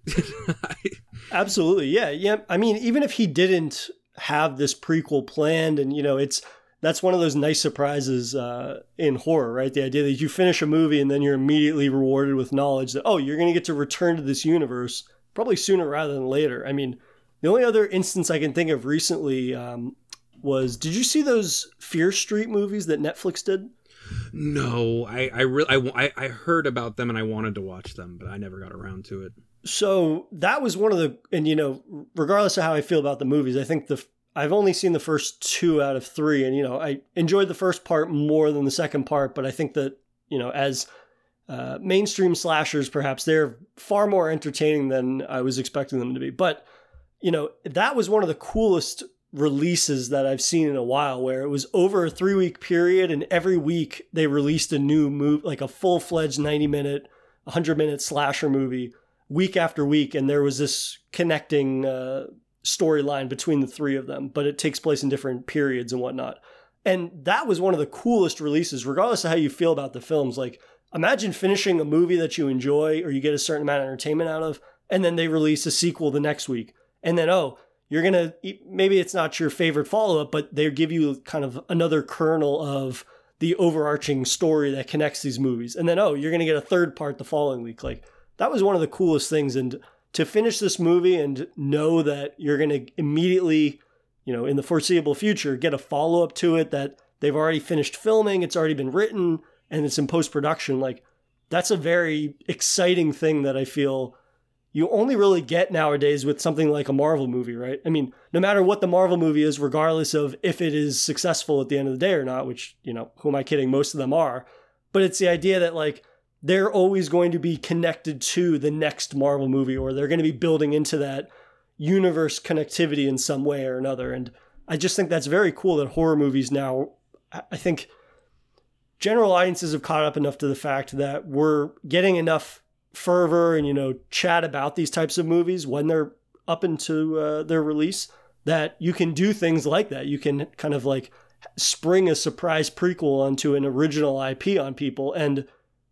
Absolutely. Yeah. Yeah. I mean, even if he didn't have this prequel planned and, you know, it's, that's one of those nice surprises uh, in horror, right? The idea that you finish a movie and then you're immediately rewarded with knowledge that, oh, you're going to get to return to this universe probably sooner rather than later. I mean, the only other instance I can think of recently um, was did you see those Fear Street movies that Netflix did? No, I I really I, I heard about them and I wanted to watch them, but I never got around to it. So that was one of the, and you know, regardless of how I feel about the movies, I think the I've only seen the first two out of three, and you know, I enjoyed the first part more than the second part, but I think that you know, as uh, mainstream slashers, perhaps they're far more entertaining than I was expecting them to be. But you know, that was one of the coolest releases that I've seen in a while where it was over a three week period and every week they released a new move, like a full fledged 90 minute, 100 minute slasher movie week after week. And there was this connecting uh, storyline between the three of them, but it takes place in different periods and whatnot. And that was one of the coolest releases, regardless of how you feel about the films. Like, imagine finishing a movie that you enjoy or you get a certain amount of entertainment out of, and then they release a sequel the next week. And then, oh, you're going to maybe it's not your favorite follow up, but they give you kind of another kernel of the overarching story that connects these movies. And then, oh, you're going to get a third part the following week. Like, that was one of the coolest things. And to finish this movie and know that you're going to immediately, you know, in the foreseeable future, get a follow up to it that they've already finished filming, it's already been written, and it's in post production, like, that's a very exciting thing that I feel you only really get nowadays with something like a Marvel movie, right? I mean, no matter what the Marvel movie is, regardless of if it is successful at the end of the day or not, which, you know, who am I kidding? Most of them are. But it's the idea that, like, they're always going to be connected to the next Marvel movie or they're going to be building into that universe connectivity in some way or another. And I just think that's very cool that horror movies now, I think general audiences have caught up enough to the fact that we're getting enough fervor and, you know, chat about these types of movies when they're up into uh, their release that you can do things like that. You can kind of like spring a surprise prequel onto an original IP on people. And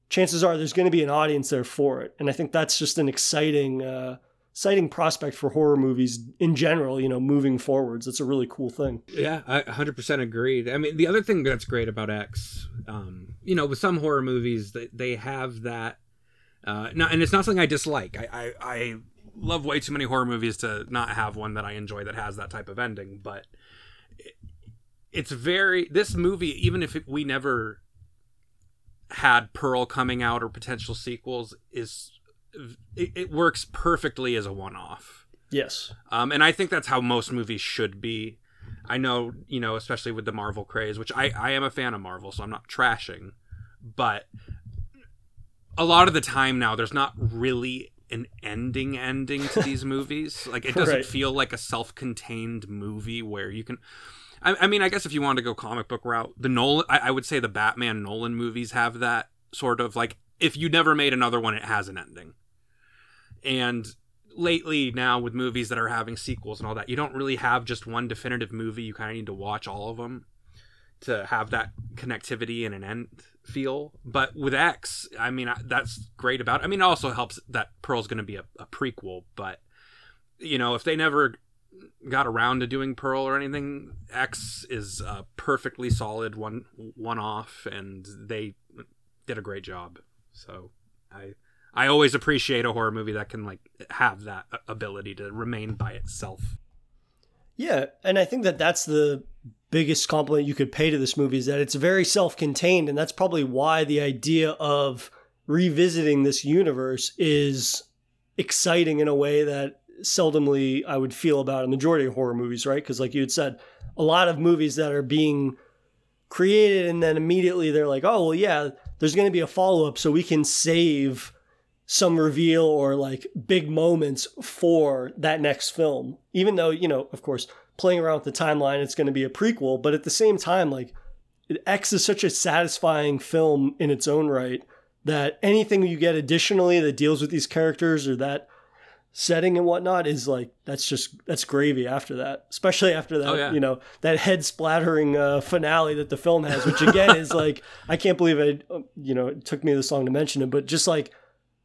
chances are there's going to be an audience there for it. And I think that's just an exciting, uh, exciting prospect for horror movies in general, you know, moving forwards. It's a really cool thing. Yeah, I 100% agreed. I mean, the other thing that's great about X, um, you know, with some horror movies, they, they have that. Uh, not, and it's not something I dislike. I, I, I love way too many horror movies to not have one that I enjoy that has that type of ending. But it, it's very this movie, even if it, we never had Pearl coming out or potential sequels, is it, it works perfectly as a one-off. Yes. Um, and I think that's how most movies should be. I know, you know, especially with the Marvel craze, which I, I am a fan of Marvel, so I'm not trashing. But a lot of the time now, there's not really an ending ending to these movies. Like, it doesn't Right. feel like a self contained movie where you can. I, I mean, I guess if you want to go comic book route, the Nolan, I, I would say the Batman Nolan movies have that sort of like, if you never made another one, it has an ending. And lately now with movies that are having sequels and all that you don't really have just one definitive movie you kind of need to watch all of them to have that connectivity and an end feel but with x i mean that's great about i mean it also helps that pearl's going to be a, a prequel but you know if they never got around to doing pearl or anything x is a perfectly solid one one off and they did a great job so i I always appreciate a horror movie that can like have that ability to remain by itself. Yeah, and I think that that's the biggest compliment you could pay to this movie is that it's very self-contained, and that's probably why the idea of revisiting this universe is exciting in a way that seldomly I would feel about a majority of horror movies, right? Because like you had said, a lot of movies that are being created and then immediately they're like, oh well, yeah, there's going to be a follow-up, so we can save some reveal or like big moments for that next film. Even though, you know, of course, playing around with the timeline, it's going to be a prequel, but at the same time, like X is such a satisfying film in its own right that anything you get additionally that deals with these characters or that setting and whatnot is like that's just that's gravy after that especially after that Oh, yeah. you know that head splattering uh, finale that the film has which again is like i can't believe it uh, you know it took me this long to mention it but just like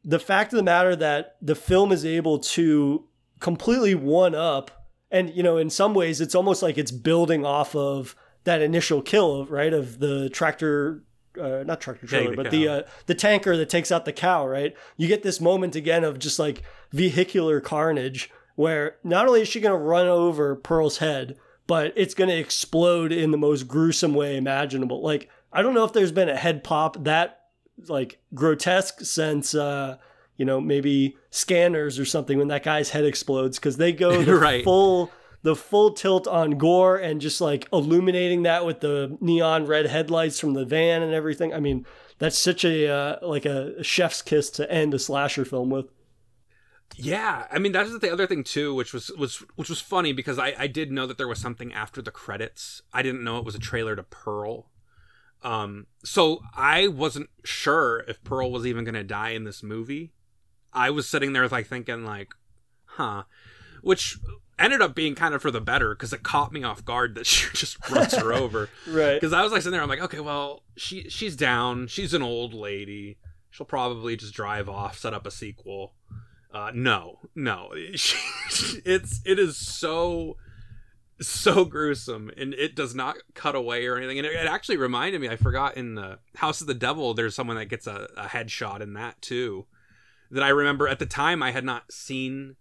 the fact of the matter that the film is able to completely one up and you know in some ways it's almost like it's building off of that initial kill right of the tractor uh, not tractor trailer the but the uh, the tanker that takes out the cow right? You get this moment again of just like vehicular carnage where not only is she going to run over pearl's head but it's going to explode in the most gruesome way imaginable. Like i don't know if there's been a head pop that like grotesque since uh you know maybe scanners or something when that guy's head explodes because they go the Right. full the full tilt on gore and just like illuminating that with the neon red headlights from the van and everything i mean that's such a uh, like a chef's kiss to end a slasher film with Yeah, I mean that's the other thing too, which was was which was funny because I I did know that there was something after the credits. I didn't know it was a trailer to Pearl. Um, so I wasn't sure if Pearl was even gonna die in this movie. I was sitting there like thinking like, huh, which ended up being kind of for the better because it caught me off guard that she just runs her over. right Because I was like sitting there, I'm like, okay, well, she she's down. She's an old lady. She'll probably just drive off, set up a sequel. Uh, no, no, it's it is so so gruesome, and it does not cut away or anything. And it, it actually reminded me, I forgot in the House of the Devil, there's someone that gets a, a headshot in that too. That I remember at the time I had not seen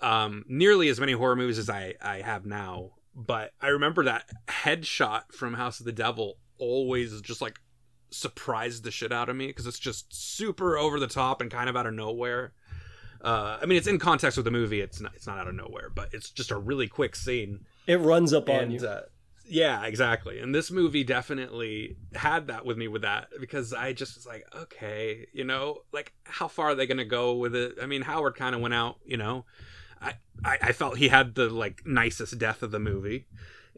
um, nearly as many horror movies as I, I have now. But I remember that headshot from House of the Devil always just like surprised the shit out of me because it's just super over the top and kind of out of nowhere. Uh, I mean, it's in context with the movie. It's not. It's not out of nowhere, but it's just a really quick scene. It runs up on you. uh, yeah exactly. And this movie definitely had that with me with that because i just was like okay you know like how far are they gonna go with it? I mean howard kind of went out you know. I, I i felt he had the like nicest death of the movie.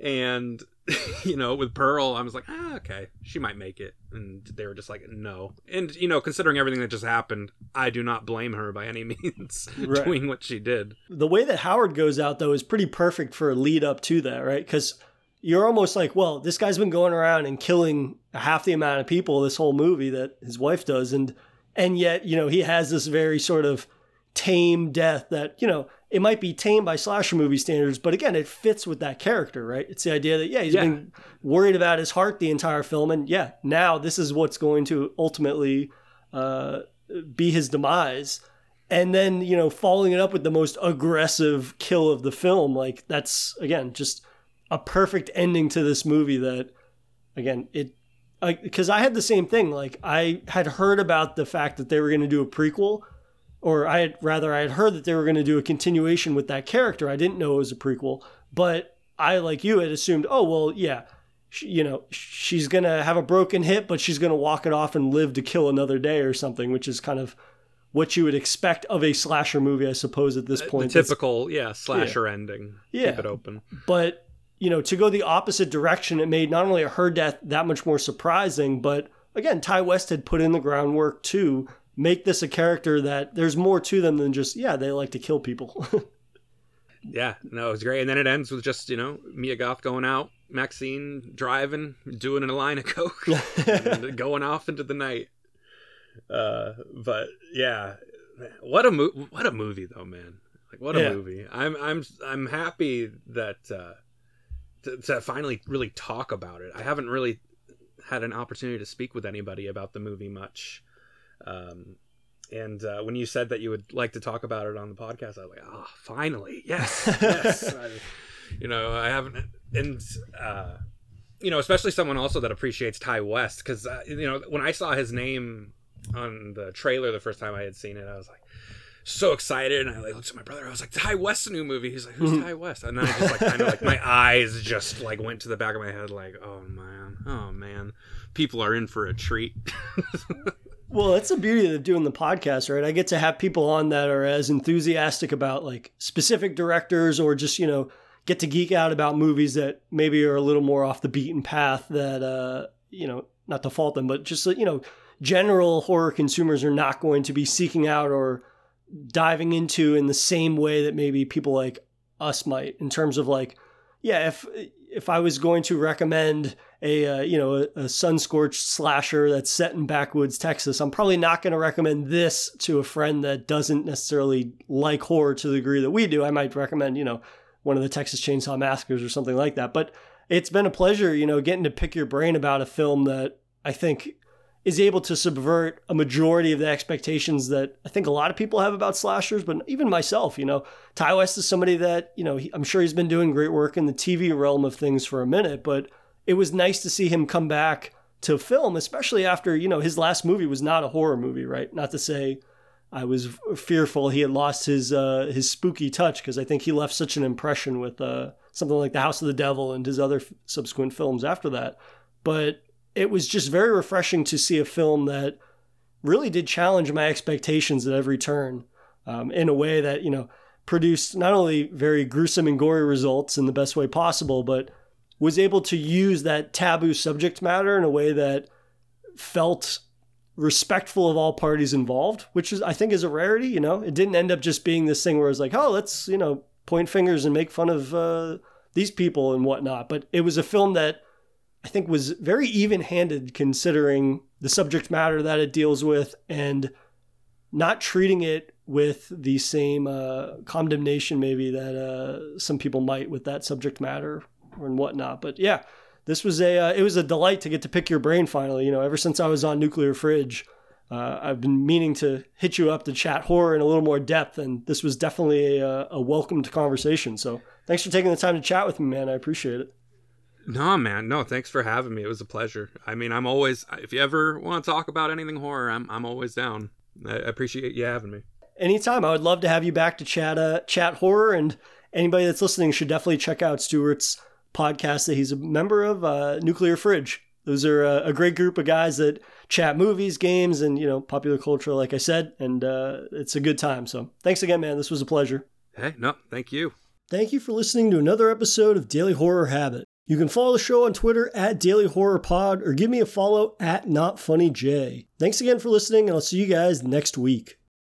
And you know with pearl i was like ah okay she might make it. And they were just like no. And you know considering everything that just happened i do not blame her by any means Right. doing what she did. The way that Howard goes out though is pretty perfect for a lead up to that, right? Because you're almost like, well, this guy's been going around and killing half the amount of people this whole movie that his wife does, and and yet you know he has this very sort of tame death that you know it might be tame by slasher movie standards, but again, it fits with that character, right? It's the idea that yeah, he's Yeah. been worried about his heart the entire film, and yeah, now this is what's going to ultimately uh, be his demise and then you know following it up with the most aggressive kill of the film like that's again just a perfect ending to this movie that again it because I, had the same thing. Like i had heard about the fact that they were going to do a prequel or i had rather i had heard that they were going to do a continuation with that character. I didn't know it was a prequel but i like you had assumed oh well yeah she, you know she's going to have a broken hip but she's going to walk it off and live to kill another day or something which is kind of what you would expect of a slasher movie, I suppose, at this point. the It's- typical yeah slasher ending. Yeah. keep it open. But you know, to go the opposite direction, it made not only her death that much more surprising, but again, Ti West had put in the groundwork to make this a character that there's more to them than just yeah, they like to kill people. Yeah, no, it was great. And then it ends with just, you know, Mia Goth going out, Maxine driving, doing a line of coke, and going off into the night. Uh, but yeah, what a mo- what a movie though, man. Like what a Yeah. movie. I'm I'm I'm happy that uh to, to finally really talk about it. I haven't really had an opportunity to speak with anybody about the movie much. Um and uh, when you said that you would like to talk about it on the podcast, I was like, "Oh, finally, yes, yes." I, you know, I haven't, and uh, you know, especially someone also that appreciates Ti West, because uh, you know, when I saw his name on the trailer the first time I had seen it, I was like so excited, and I like looked at my brother. I was like, "Ti West's new movie." He's like, "Who's Ti West?" And then I just like kind of like my eyes just like went to the back of my head, like, "Oh man, oh man, people are in for a treat." Well, that's the beauty of doing the podcast, right? I get to have people on that are as enthusiastic about like specific directors or just, you know, get to geek out about movies that maybe are a little more off the beaten path that, uh, you know, not to fault them, but just, you know, general horror consumers are not going to be seeking out or diving into in the same way that maybe people like us might in terms of like, yeah, if, if I was going to recommend a uh, you know a, a sun scorched slasher that's set in backwoods Texas, I'm probably not going to recommend this to a friend that doesn't necessarily like horror to the degree that we do. I might recommend you know one of the Texas Chainsaw Massacres or something like that. But it's been a pleasure, you know, getting to pick your brain about a film that I think is able to subvert a majority of the expectations that I think a lot of people have about slashers, but even myself, you know, Ti West is somebody that, you know, he, I'm sure he's been doing great work in the TV realm of things for a minute, but it was nice to see him come back to film, especially after, you know, his last movie was not a horror movie, right? Not to say I was fearful he had lost his uh, his spooky touch because I think he left such an impression with uh, something like The House of the Devil and his other f- subsequent films after that. But it was just very refreshing to see a film that really did challenge my expectations at every turn um, in a way that you know produced not only very gruesome and gory results in the best way possible, but was able to use that taboo subject matter in a way that felt respectful of all parties involved, which is I think is a rarity. You know, it didn't end up just being this thing where it's like, oh, let's you know point fingers and make fun of uh, these people and whatnot. But it was a film that I think was very even-handed considering the subject matter that it deals with and not treating it with the same uh, condemnation maybe that uh, some people might with that subject matter and whatnot. But yeah, this was a uh, it was a delight to get to pick your brain finally. You know, ever since I was on Nuclear Fridge, uh, I've been meaning to hit you up to chat horror in a little more depth, and this was definitely a, a welcomed conversation. So thanks for taking the time to chat with me, man. I appreciate it. No, man. No, thanks for having me. It was a pleasure. I mean, I'm always if you ever want to talk about anything horror, I'm I'm always down. I appreciate you having me. anytime. I would love to have you back to chat uh, chat horror, and anybody that's listening should definitely check out Stuart's podcast that he's a member of, uh, Nuclear Fridge. Those are a, a, great group of guys that chat movies, games, and you know popular culture, like I said, and uh, it's a good time. So thanks again, man. This was a pleasure. Hey, no, thank you. Thank you for listening to another episode of Daily Horror Habit. You can follow the show on Twitter at Daily Horror Pod or give me a follow at Not Funny J. Thanks again for listening, and I'll see you guys next week.